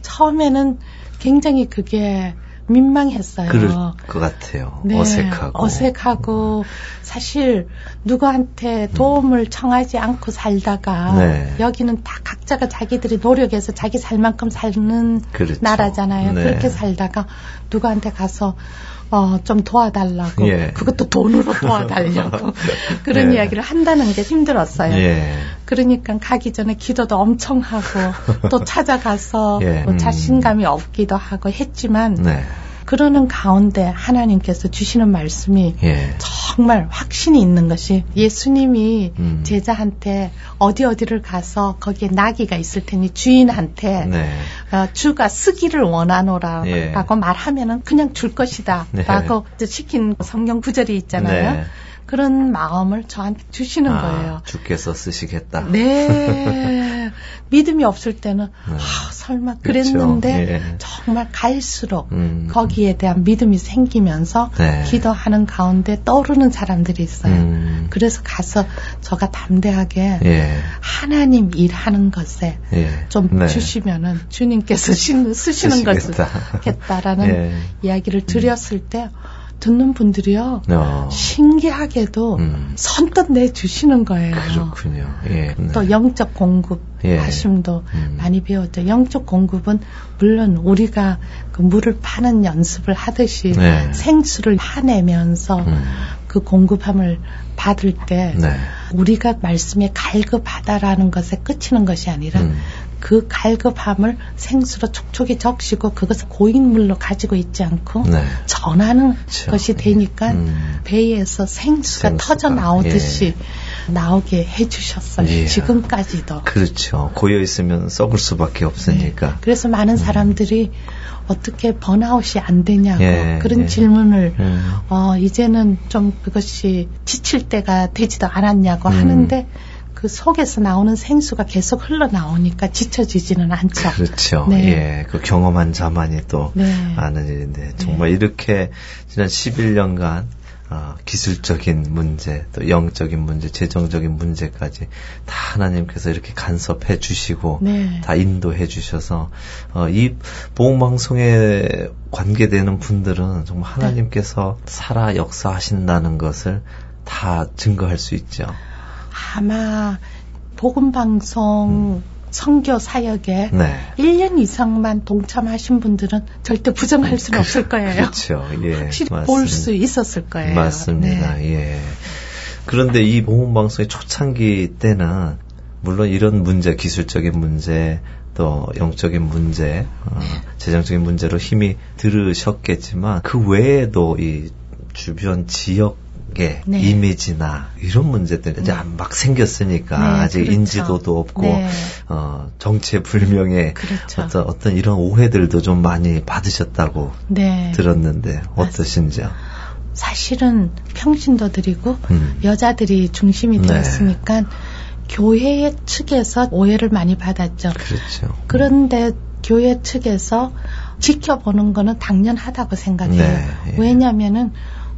처음에는 굉장히 그게 민망했어요. 그럴 것 같아요. 네, 어색하고. 어색하고 사실 누구한테 도움을 청하지 않고 살다가 네. 여기는 다 각자가 자기들이 노력해서 자기 살 만큼 사는 그렇죠. 나라잖아요. 네. 그렇게 살다가 누구한테 가서 어, 좀 도와달라고. 예. 그것도 돈으로 도와달라고. 그런 예. 이야기를 한다는 게 힘들었어요. 예. 그러니까 가기 전에 기도도 엄청 하고 또 찾아가서 예. 뭐 자신감이 없기도 하고 했지만 네. 그러는 가운데 하나님께서 주시는 말씀이 예. 정말 확신이 있는 것이 예수님이 음. 제자한테 어디 어디를 가서 거기에 나귀가 있을 테니 주인한테 네. 어, 주가 쓰기를 원하노라라고 예. 말하면은 그냥 줄 것이다라고 네. 시킨 성경 구절이 있잖아요. 네. 그런 마음을 저한테 주시는 아, 거예요. 주께서 쓰시겠다. 네. 믿음이 없을 때는 네. 아, 설마. 그랬는데 그렇죠. 예. 정말 갈수록 음. 거기에 대한 믿음이 생기면서 네. 기도하는 가운데 떠오르는 사람들이 있어요. 음. 그래서 가서 저가 담대하게 예. 하나님 일하는 것에 예. 좀 네. 주시면은 주님께서 쓰시는 것을 겠다라는 예. 이야기를 드렸을 때 듣는 분들이요. 어. 신기하게도 음. 선뜻 내주시는 거예요. 그렇군요. 예. 네. 또 영적 공급 예. 하심도 음. 많이 배웠죠. 영적 공급은 물론 우리가 그 물을 파는 연습을 하듯이 네. 생수를 파내면서 음. 그 공급함을 받을 때 네. 우리가 말씀에 갈급하다라는 것에 끝이는 것이 아니라 음. 그 갈급함을 생수로 촉촉히 적시고 그것을 고인물로 가지고 있지 않고 네. 전하는 그렇죠. 것이 되니까 음. 배에서 생수가, 생수가, 터져 나오듯이 예. 나오게 해주셨어요. 예. 지금까지도. 그렇죠. 고여 있으면 썩을 수밖에 없으니까. 네. 그래서 많은 사람들이 어떻게 번아웃이 안 되냐고 예, 그런 예. 질문을 음. 어, 이제는 좀 그것이 지칠 때가 되지도 않았냐고 음. 하는데 그 속에서 나오는 생수가 계속 흘러나오니까 지쳐지지는 않죠. 그렇죠. 네. 예. 그 경험한 자만이 또 네. 아는 일인데 정말 이렇게 지난 11년간 어, 기술적인 문제, 또 영적인 문제, 재정적인 문제까지 다 하나님께서 이렇게 간섭해 주시고 네. 다 인도해 주셔서 어, 이 보험 방송에 관계되는 분들은 정말 하나님께서 살아 역사하신다는 것을 다 증거할 수 있죠. 아마 복음 방송 선교 사역에 네. 1년 이상만 동참하신 분들은 절대 부정할 수는 없을 거예요. 그렇죠. 예. 확실히. 볼 수 있었을 거예요. 맞습니다. 네. 예. 그런데 이 보험 방송의 초창기 때는 물론 이런 문제, 기술적인 문제, 또 영적인 문제, 어, 재정적인 문제로 힘이 들으셨겠지만 그 외에도 이 주변 지역 의 네. 이미지나 이런 문제들이 이제 네. 막 생겼으니까 네, 아직 그렇죠. 인지도도 없고 네. 어, 정체 불명의 그렇죠. 어떤 어떤 이런 오해들도 좀 많이 받으셨다고 네. 들었는데 어떠신지요? 사실은 평신도 드리고 음. 여자들이 중심이 네. 되었으니까 교회 측에서 오해를 많이 받았죠. 그렇죠. 그런데 교회 측에서 지켜보는 거는 당연하다고 생각해요. 네, 예. 왜냐면은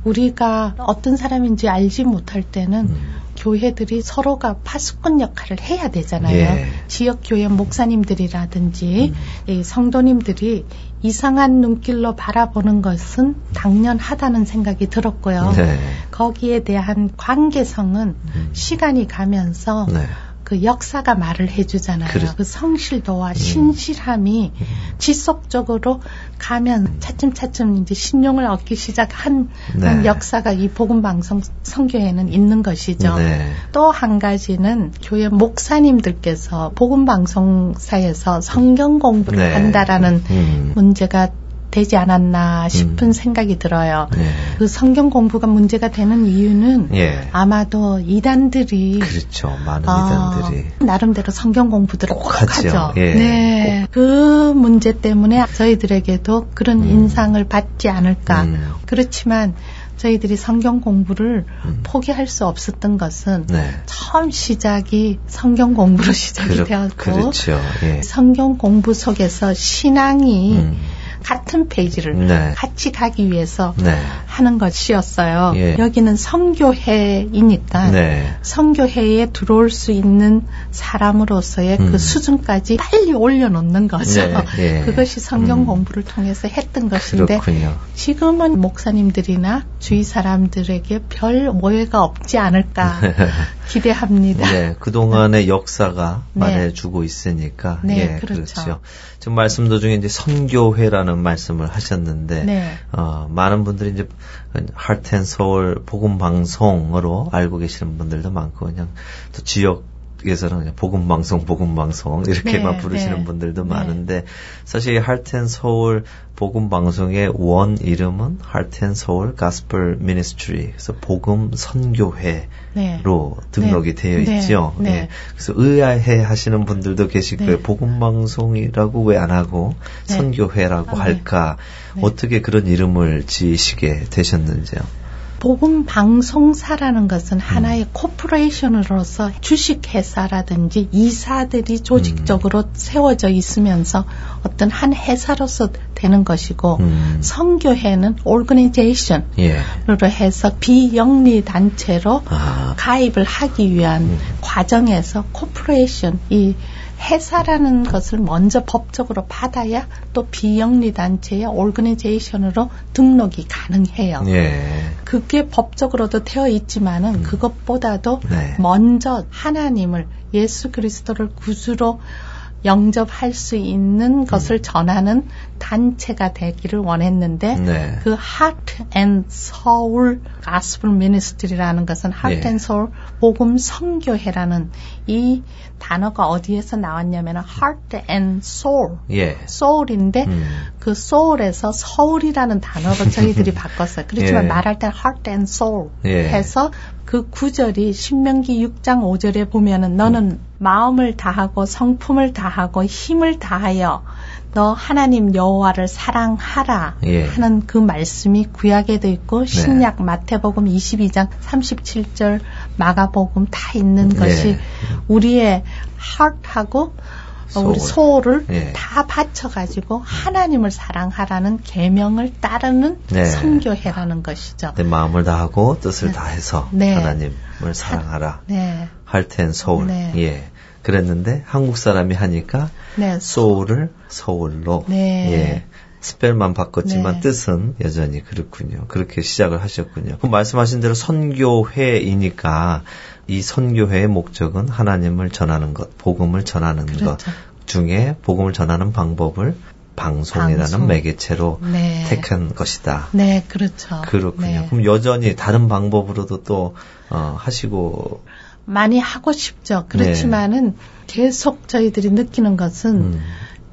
우리가 어떤 사람인지 알지 못할 때는 음. 교회들이 서로가 파수꾼 역할을 해야 되잖아요. 예. 지역 교회 목사님들이라든지 음. 이 성도님들이 이상한 눈길로 바라보는 것은 당연하다는 생각이 들었고요. 네. 거기에 대한 관계성은 음. 시간이 가면서 네. 그 역사가 말을 해주잖아요. 그렇- 그 성실도와 신실함이 지속적으로 가면 차츰차츰 이제 신용을 얻기 시작한 네. 역사가 이 복음 방송 성교에는 있는 것이죠. 네. 또한 가지는 교회 목사님들께서 복음 방송사에서 성경 공부를 네. 한다라는 음. 문제가 되지 않았나 싶은 음. 생각이 들어요. 네. 그 성경 공부가 문제가 되는 이유는 예. 아마도 이단들이 그렇죠. 많은 아, 이단들이. 나름대로 성경 공부들을 꼭, 꼭 하죠. 예, 네. 그 문제 때문에 저희들에게도 그런 음. 인상을 받지 않을까. 음. 그렇지만 저희들이 성경 공부를 음. 포기할 수 없었던 것은 네. 처음 시작이 성경 공부로 시작이 그렇, 되었고 그렇죠. 예. 성경 공부 속에서 신앙이 음. 같은 페이지를 네. 같이 가기 위해서 네. 하는 것이었어요. 예. 여기는 성교회이니까 네. 성교회에 들어올 수 있는 사람으로서의 음. 그 수준까지 빨리 올려놓는 거죠. 네, 예. 그것이 성경 음. 공부를 통해서 했던 것인데 그렇군요. 지금은 목사님들이나 주위 사람들에게 별 오해가 없지 않을까 기대합니다. 네, 그동안의 역사가 네. 말해주고 있으니까. 네, 예, 그렇죠. 지금 말씀 도중에 이제 선교회라는 말씀을 하셨는데, 네. 어, 많은 분들이 이제 하트앤 서울 복음 방송으로 알고 계시는 분들도 많고, 그냥 또 지역 에서는 그냥 복음 방송, 복음 방송 이렇게만 네, 부르시는 네. 분들도 네. 많은데, 사실 Heart and Seoul 복음 방송의 원 이름은 Heart and Seoul Gospel Ministry, 그래서 복음 선교회. 네. 로 등록이 네. 되어 네. 있죠. 네. 예. 그래서 의아해 하시는 분들도 계실 네. 거예요. 복음 방송이라고 왜 안 하고 네. 선교회라고 아, 네. 할까? 네. 어떻게 그런 이름을 지으시게 되셨는지요? 복음 방송사라는 것은 음. 하나의 corporation으로서 주식회사라든지 이사들이 조직적으로 음. 세워져 있으면서 어떤 한 회사로서 되는 것이고 음. 선교회는 organization으로 예. 해서 비영리 단체로 아. 가입을 하기 위한 음. 과정에서 corporation 이 회사라는 것을 먼저 법적으로 받아야 또 비영리 단체의 organization으로 등록이 가능해요. 예. 그게 법적으로도 되어 있지만은 그것보다도 네. 먼저 하나님을 예수 그리스도를 구주로 영접할 수 있는 것을 전하는 단체가 되기를 원했는데 네. 그 Heart and Soul Gospel Ministry라는 것은 Heart 예. and Soul 복음 선교회라는 이 단어가 어디에서 나왔냐면 Heart and Soul 예. soul인데 음. 그 soul에서 서울이라는 단어로 저희들이 바꿨어요. 그렇지만 예. 말할 때 heart and soul 예. 해서 그 구절이 신명기 6장 5절에 보면은 너는 마음을 다하고 성품을 다하고 힘을 다하여 너 하나님 여호와를 사랑하라 예. 하는 그 말씀이 구약에도 있고 신약 마태복음 22장 37절 마가복음 다 있는 것이 예. 우리의 heart하고 어, 우리 soul. soul을 예. 다 바쳐가지고 하나님을 사랑하라는 계명을 따르는 네. 선교회라는 것이죠. 내 마음을 다하고 뜻을 다해서 네. 하나님을 사랑하라. 네, heart and soul. 네. 예. 그랬는데 한국 사람이 하니까 네, soul을 서울로 네. 예. spell만 바꿨지만 네. 뜻은 여전히 그렇군요. 그렇게 시작을 하셨군요. 그럼 말씀하신 대로 선교회이니까 이 선교회의 목적은 하나님을 전하는 것, 복음을 전하는 것 그렇죠. 중에 복음을 전하는 방법을 방송이라는 방송. 매개체로 네. 택한 것이다. 네, 그렇죠. 그렇군요. 네. 그럼 여전히 다른 방법으로도 또 어, 하시고 많이 하고 싶죠. 그렇지만은 계속 저희들이 느끼는 것은 네. 음,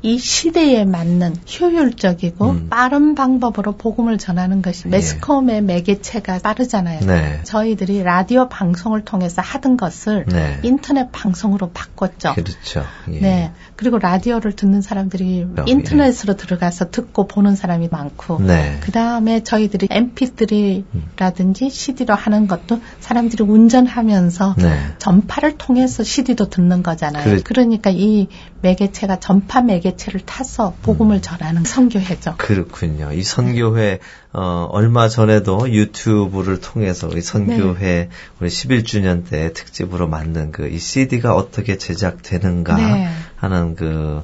이 시대에 맞는 효율적이고 음. 빠른 방법으로 복음을 전하는 것이 예. 매스컴의 매개체가 빠르잖아요. 네. 저희들이 라디오 방송을 통해서 하던 것을 네. 인터넷 방송으로 바꿨죠. 그렇죠. 예. 네. 그리고 라디오를 듣는 사람들이 어, 인터넷으로 들어가서 듣고 보는 사람이 많고, 네. 그 다음에 저희들이 MP3라든지 CD로 하는 것도 사람들이 운전하면서 네. 전파를 통해서 CD도 듣는 거잖아요. 그래- 그러니까 이 매개체가 전파 매개체를 타서 음. 복음을 전하는 선교회죠. 그렇군요. 이 선교회 어, 얼마 전에도 유튜브를 통해서 이 선교회 네. 우리 11주년 때 특집으로 만든 그 이 CD가 어떻게 제작되는가 네. 하는 그 어,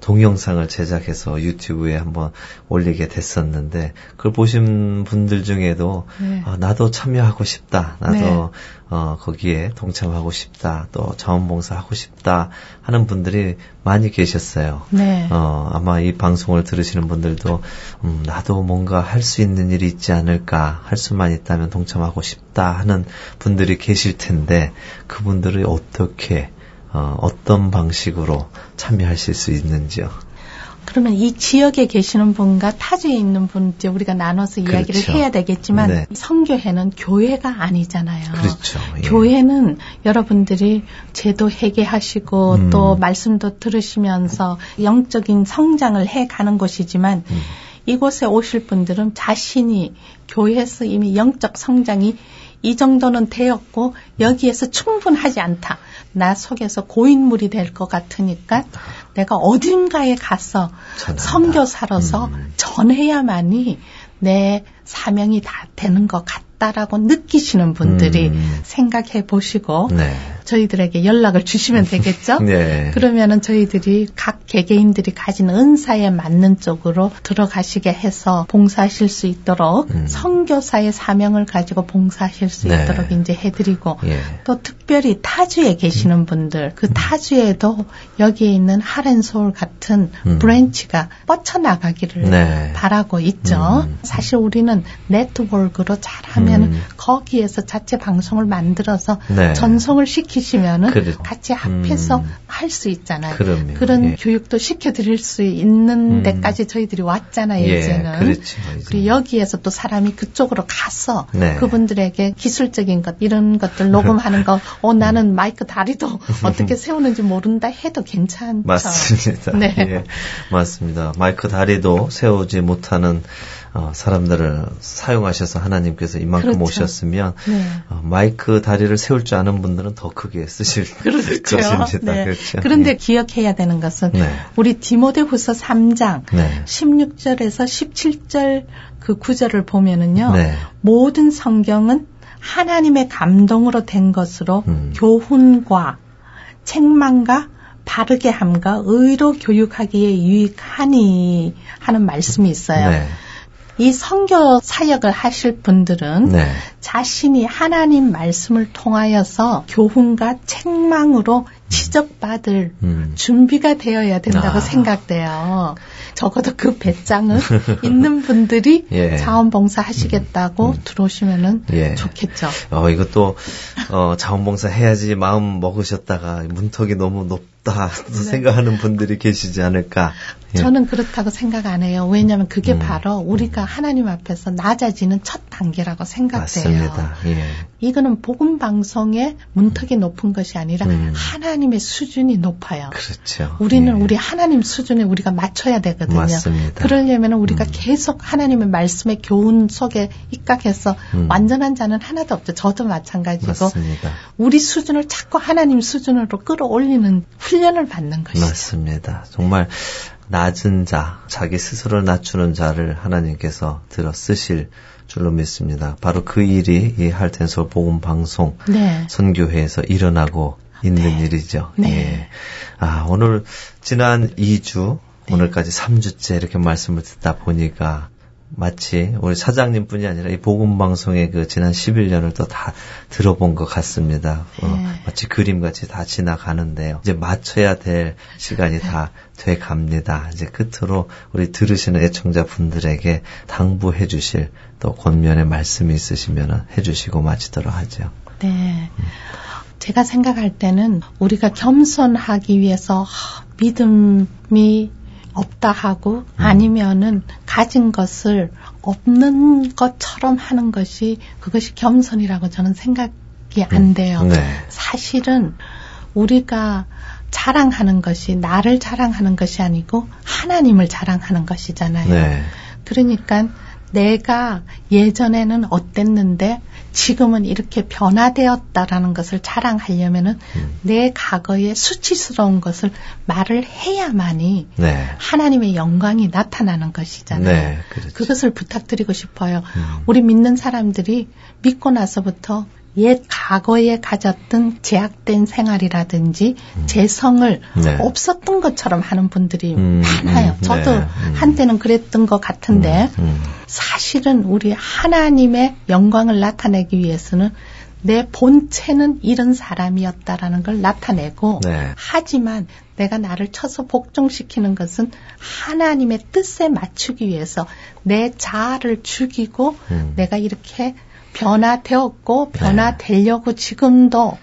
동영상을 제작해서 유튜브에 한번 올리게 됐었는데 그걸 보신 분들 중에도 네. 아, 나도 참여하고 싶다. 나도 네. 어, 거기에 동참하고 싶다. 또 자원봉사 하고 싶다 하는 분들이 많이 계셨어요. 네. 어, 아마 이 방송을 들으시는 분들도, 음, 나도 뭔가 할 수 있는 일이 있지 않을까, 할 수만 있다면 동참하고 싶다 하는 분들이 계실 텐데, 그분들이 어떻게, 어, 어떤 방식으로 참여하실 수 있는지요? 그러면 이 지역에 계시는 분과 타주에 있는 분 이제 우리가 나눠서 이야기를 그렇죠. 해야 되겠지만 네. 성교회는 교회가 아니잖아요. 그렇죠. 예. 교회는 여러분들이 제도 회개하시고 음. 또 말씀도 들으시면서 영적인 성장을 해 가는 곳이지만 음. 이곳에 오실 분들은 자신이 교회에서 이미 영적 성장이 이 정도는 되었고 여기에서 충분하지 않다. 나 속에서 고인물이 될 것 같으니까 내가 어딘가에 가서 전한다. 선교 사로서 음. 전해야만이 내 사명이 다 되는 것 같 다라고 느끼시는 분들이 음. 생각해 보시고 네. 저희들에게 연락을 주시면 되겠죠? 네. 그러면은 저희들이 각 개개인들이 가진 은사에 맞는 쪽으로 들어가시게 해서 봉사하실 수 있도록 음. 선교사의 사명을 가지고 봉사하실 수 네. 있도록 이제 해드리고 예. 또 특별히 타주에 계시는 분들 그 타주에도 여기에 있는 Heart and Seoul 같은 음. branch가 뻗쳐나가기를 네. 바라고 있죠. 음. 사실 우리는 네트워크로 잘하면 음. 거기에서 자체 방송을 만들어서 네. 전송을 시키시면은 그렇죠. 같이 합해서 음. 할수 있잖아요. 그럼요. 런 예. 교육도 시켜드릴 수 있는 음. 데까지 저희들이 왔잖아요. 예, 이제는. 그렇죠. 그리고 여기에서 또 사람이 그쪽으로 가서 네. 그분들에게 기술적인 것 이런 것들 녹음하는 거, 어 나는 마이크 다리도 어떻게 세우는지 모른다 해도 괜찮죠. 맞습니다. 네. 예, 맞습니다. 마이크 다리도 세우지 못하는 어, 사람들을 사용하셔서 하나님께서 이만큼 그렇죠. 오셨으면 네. 어, 마이크 다리를 세울 줄 아는 분들은 더 크게 쓰실 것입니다. 네. 그렇죠. 그런데 예. 기억해야 되는 것은 네. 우리 디모데후서 3장 네. 16절에서 17절 그 구절을 보면은요. 네. 모든 성경은 하나님의 감동으로 된 것으로 음. 교훈과 책망과 바르게 함과 의로 교육하기에 유익하니 하는 말씀이 있어요. 네. 이 선교 사역을 하실 분들은 네. 자신이 하나님 말씀을 통하여서 교훈과 책망으로 지적받을 음. 준비가 되어야 된다고 아. 생각돼요. 적어도 그 배짱은 있는 분들이 예. 자원봉사 하시겠다고 들어오시면은 예. 좋겠죠. 어, 이것도, 어, 자원봉사 해야지 마음 먹으셨다가 문턱이 너무 높다 또 생각하는 분들이 계시지 않을까. 예. 네. 저는 그렇다고 생각 안 해요. 왜냐하면 그게 음. 바로 우리가 하나님 앞에서 낮아지는 첫 단계라고 생각돼요. 맞습니다. 예. 이거는 복음 방송의 문턱이 높은 것이 아니라 음. 하나님의 수준이 높아요. 그렇죠. 우리는 예. 우리 하나님 수준에 우리가 맞춰야 되거든요. 맞습니다. 그러려면 우리가 음. 계속 하나님의 말씀의 교훈 속에 입각해서 음. 완전한 자는 하나도 없죠. 저도 마찬가지고 맞습니다. 우리 수준을 자꾸 하나님 수준으로 끌어올리는 훈련을 받는 것이죠. 맞습니다. 정말 낮은 자, 자기 스스로를 낮추는 자를 하나님께서 들어 쓰실 줄로 믿습니다. 바로 그 일이 이 할텐서 복음 방송 네. 선교회에서 일어나고 있는 일이죠. 네. 예. 아, 오늘 지난 2주 네. 오늘까지 3주째 이렇게 말씀을 듣다 보니까 마치 우리 사장님뿐이 아니라 이 복음 방송의 그 지난 11년을 또 다 들어본 것 같습니다. 어, 네. 마치 그림같이 다 지나가는데요. 이제 맞춰야 될 시간이 다 돼 갑니다. 이제 끝으로 우리 들으시는 애청자 분들에게 당부해 주실 또 권면의 말씀이 있으시면 해 주시고 마치도록 하죠. 네. 제가 생각할 때는 우리가 겸손하기 위해서 하, 믿음이 없다 하고 아니면은 가진 것을 없는 것처럼 하는 것이 그것이 겸손이라고 저는 생각이 안 돼요. 네. 사실은 우리가 자랑하는 것이 나를 자랑하는 것이 아니고 하나님을 자랑하는 것이잖아요. 네. 그러니까 내가 예전에는 어땠는데 지금은 이렇게 변화되었다라는 것을 자랑하려면은 음. 내 과거의 수치스러운 것을 말을 해야만이 네. 하나님의 영광이 나타나는 것이잖아요. 네. 그렇죠. 그것을 부탁드리고 싶어요. 음. 우리 믿는 사람들이 믿고 나서부터 옛 과거에 가졌던 제약된 생활이라든지 재성을 음. 네. 없었던 것처럼 하는 분들이 음, 많아요. 음, 저도 네, 음. 한때는 그랬던 것 같은데 음. 사실은 우리 하나님의 영광을 나타내기 위해서는 내 본체는 이런 사람이었다라는 걸 나타내고 네. 하지만 내가 나를 쳐서 복종시키는 것은 하나님의 뜻에 맞추기 위해서 내 자아를 죽이고 음. 내가 이렇게 변화되었고 변화되려고 지금도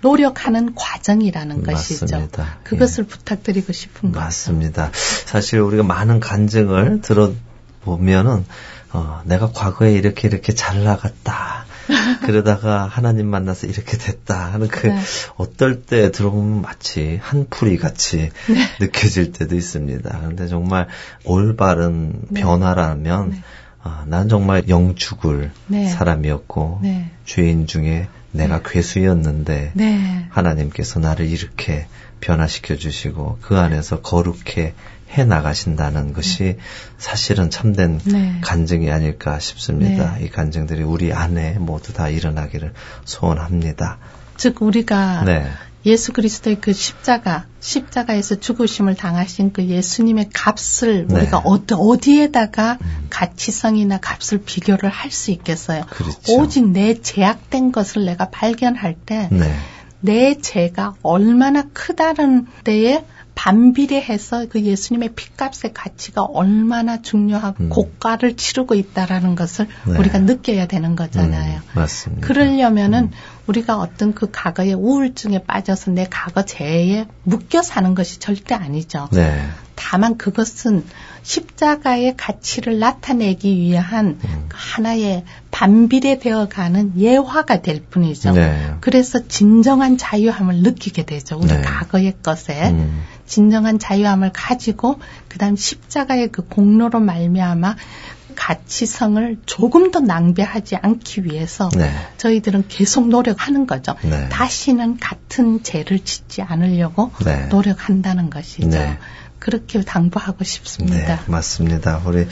노력하는 과정이라는 것이죠. 맞습니다. 그것을 부탁드리고 싶은 거죠. 맞습니다. 사실 우리가 많은 간증을 들어보면은 어, 내가 과거에 이렇게 이렇게 잘 나갔다. 그러다가 하나님 만나서 이렇게 됐다 하는 그 네. 어떨 때 들어보면 마치 한풀이 같이 네. 느껴질 때도 있습니다. 그런데 정말 올바른 네. 변화라면 네. 아, 난 정말 영 죽을 네. 사람이었고 네. 죄인 중에 내가 괴수였는데 네. 하나님께서 나를 이렇게 변화시켜 주시고 그 안에서 거룩해 해 나가신다는 것이 사실은 참된 네. 간증이 아닐까 싶습니다. 네. 이 간증들이 우리 안에 모두 다 일어나기를 소원합니다. 즉 우리가 네. 예수 그리스도의 그 십자가, 십자가에서 죽으심을 당하신 그 예수님의 값을 네. 음. 우리가 어디, 어디에다가 가치성이나 값을 비교를 할 수 있겠어요. 그렇죠. 오직 내 제약된 것을 내가 발견할 때, 네. 내 죄가 얼마나 크다는 데에 반비례해서 그 예수님의 피값의 가치가 얼마나 중요하고 음. 고가를 치르고 있다라는 것을 네. 우리가 느껴야 되는 거잖아요. 음, 맞습니다. 그러려면은 우리가 어떤 그 과거의 우울증에 빠져서 내 과거 죄에 묶여 사는 것이 절대 아니죠. 네. 다만 그것은 십자가의 가치를 나타내기 위한 음. 그 하나의 반비례되어 가는 예화가 될 뿐이죠. 네. 그래서 진정한 자유함을 느끼게 되죠. 우리 네. 과거의 것에 음, 진정한 자유함을 가지고 그다음 십자가의 그 공로로 말미암아 가치성을 조금 더 낭비하지 않기 위해서 네. 저희들은 계속 노력하는 거죠. 네. 다시는 같은 죄를 짓지 않으려고 네. 노력한다는 것이죠. 네. 그렇게 당부하고 싶습니다. 네, 맞습니다. 우리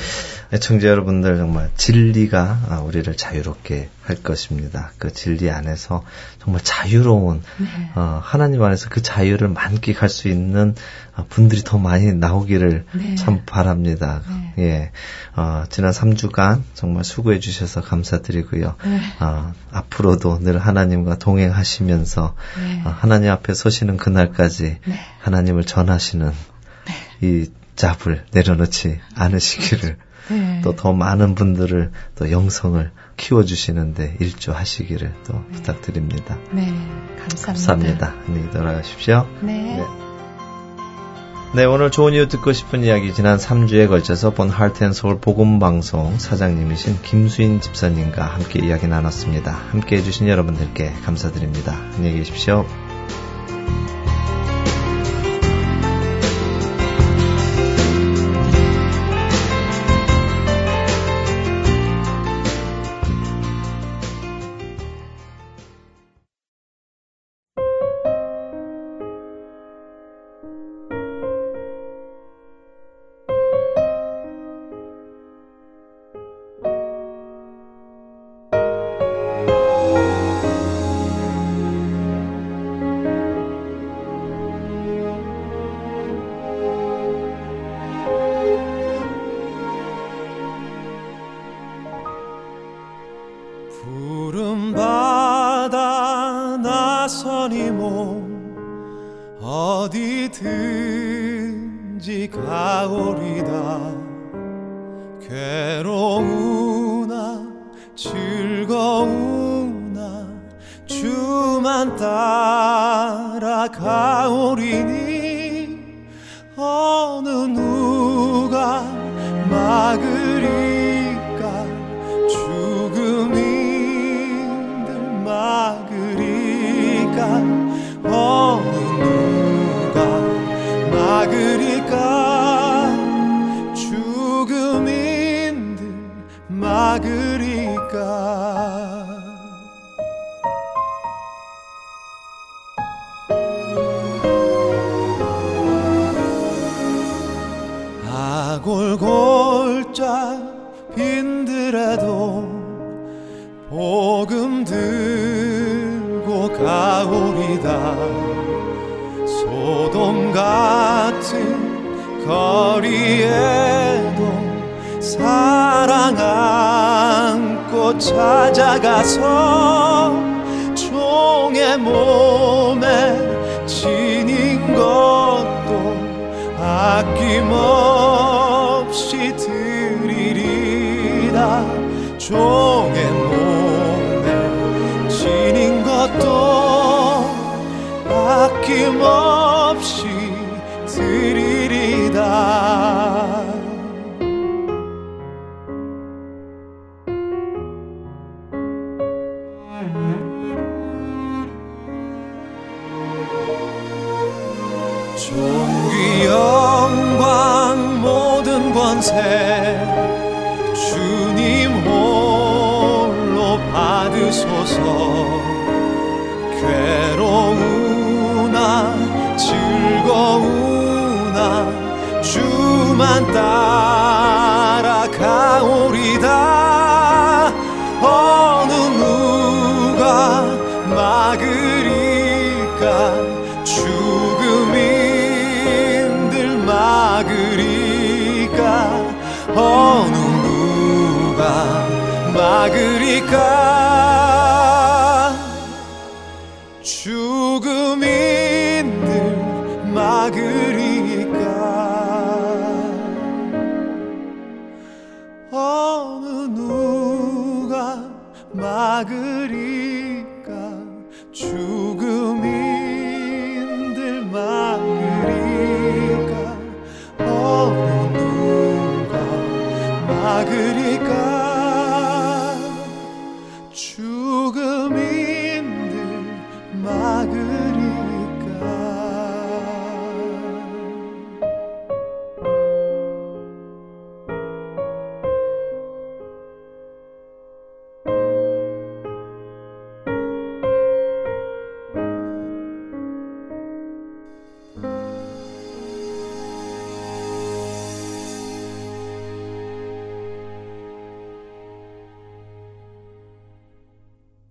애청자 여러분들 정말 진리가 아, 우리를 자유롭게 할 것입니다. 그 진리 안에서 정말 자유로운 네. 어, 하나님 안에서 그 자유를 만끽할 수 있는 어, 분들이 더 많이 나오기를 네. 참 바랍니다. 네. 예. 어, 지난 3주간 정말 수고해 주셔서 감사드리고요. 네. 어, 앞으로도 늘 하나님과 동행하시면서 네. 어, 하나님 앞에 서시는 그날까지 네. 하나님을 전하시는 네. 이 잡을 내려놓지 않으시기를 네. 또더 많은 분들을 또 영성을 키워주시는데 일조하시기를 또 네. 부탁드립니다. 네, 감사합니다. 감사합니다. 안녕히 돌아가십시오. 네. 네. 네, 오늘 좋은 이유 듣고 싶은 이야기 지난 3주에 걸쳐서 본 하트앤서울 복음방송 사장님이신 김수인 집사님과 함께 이야기 나눴습니다. 함께 해주신 여러분들께 감사드립니다. 안녕히 계십시오. 거리에도 사랑 안고 찾아가서 종의 몸에 지닌 것도 아낌없이 드리리라 종 영생 주님 홀로 받으소서. 괴로우나 즐거우나 주만 따 그리까?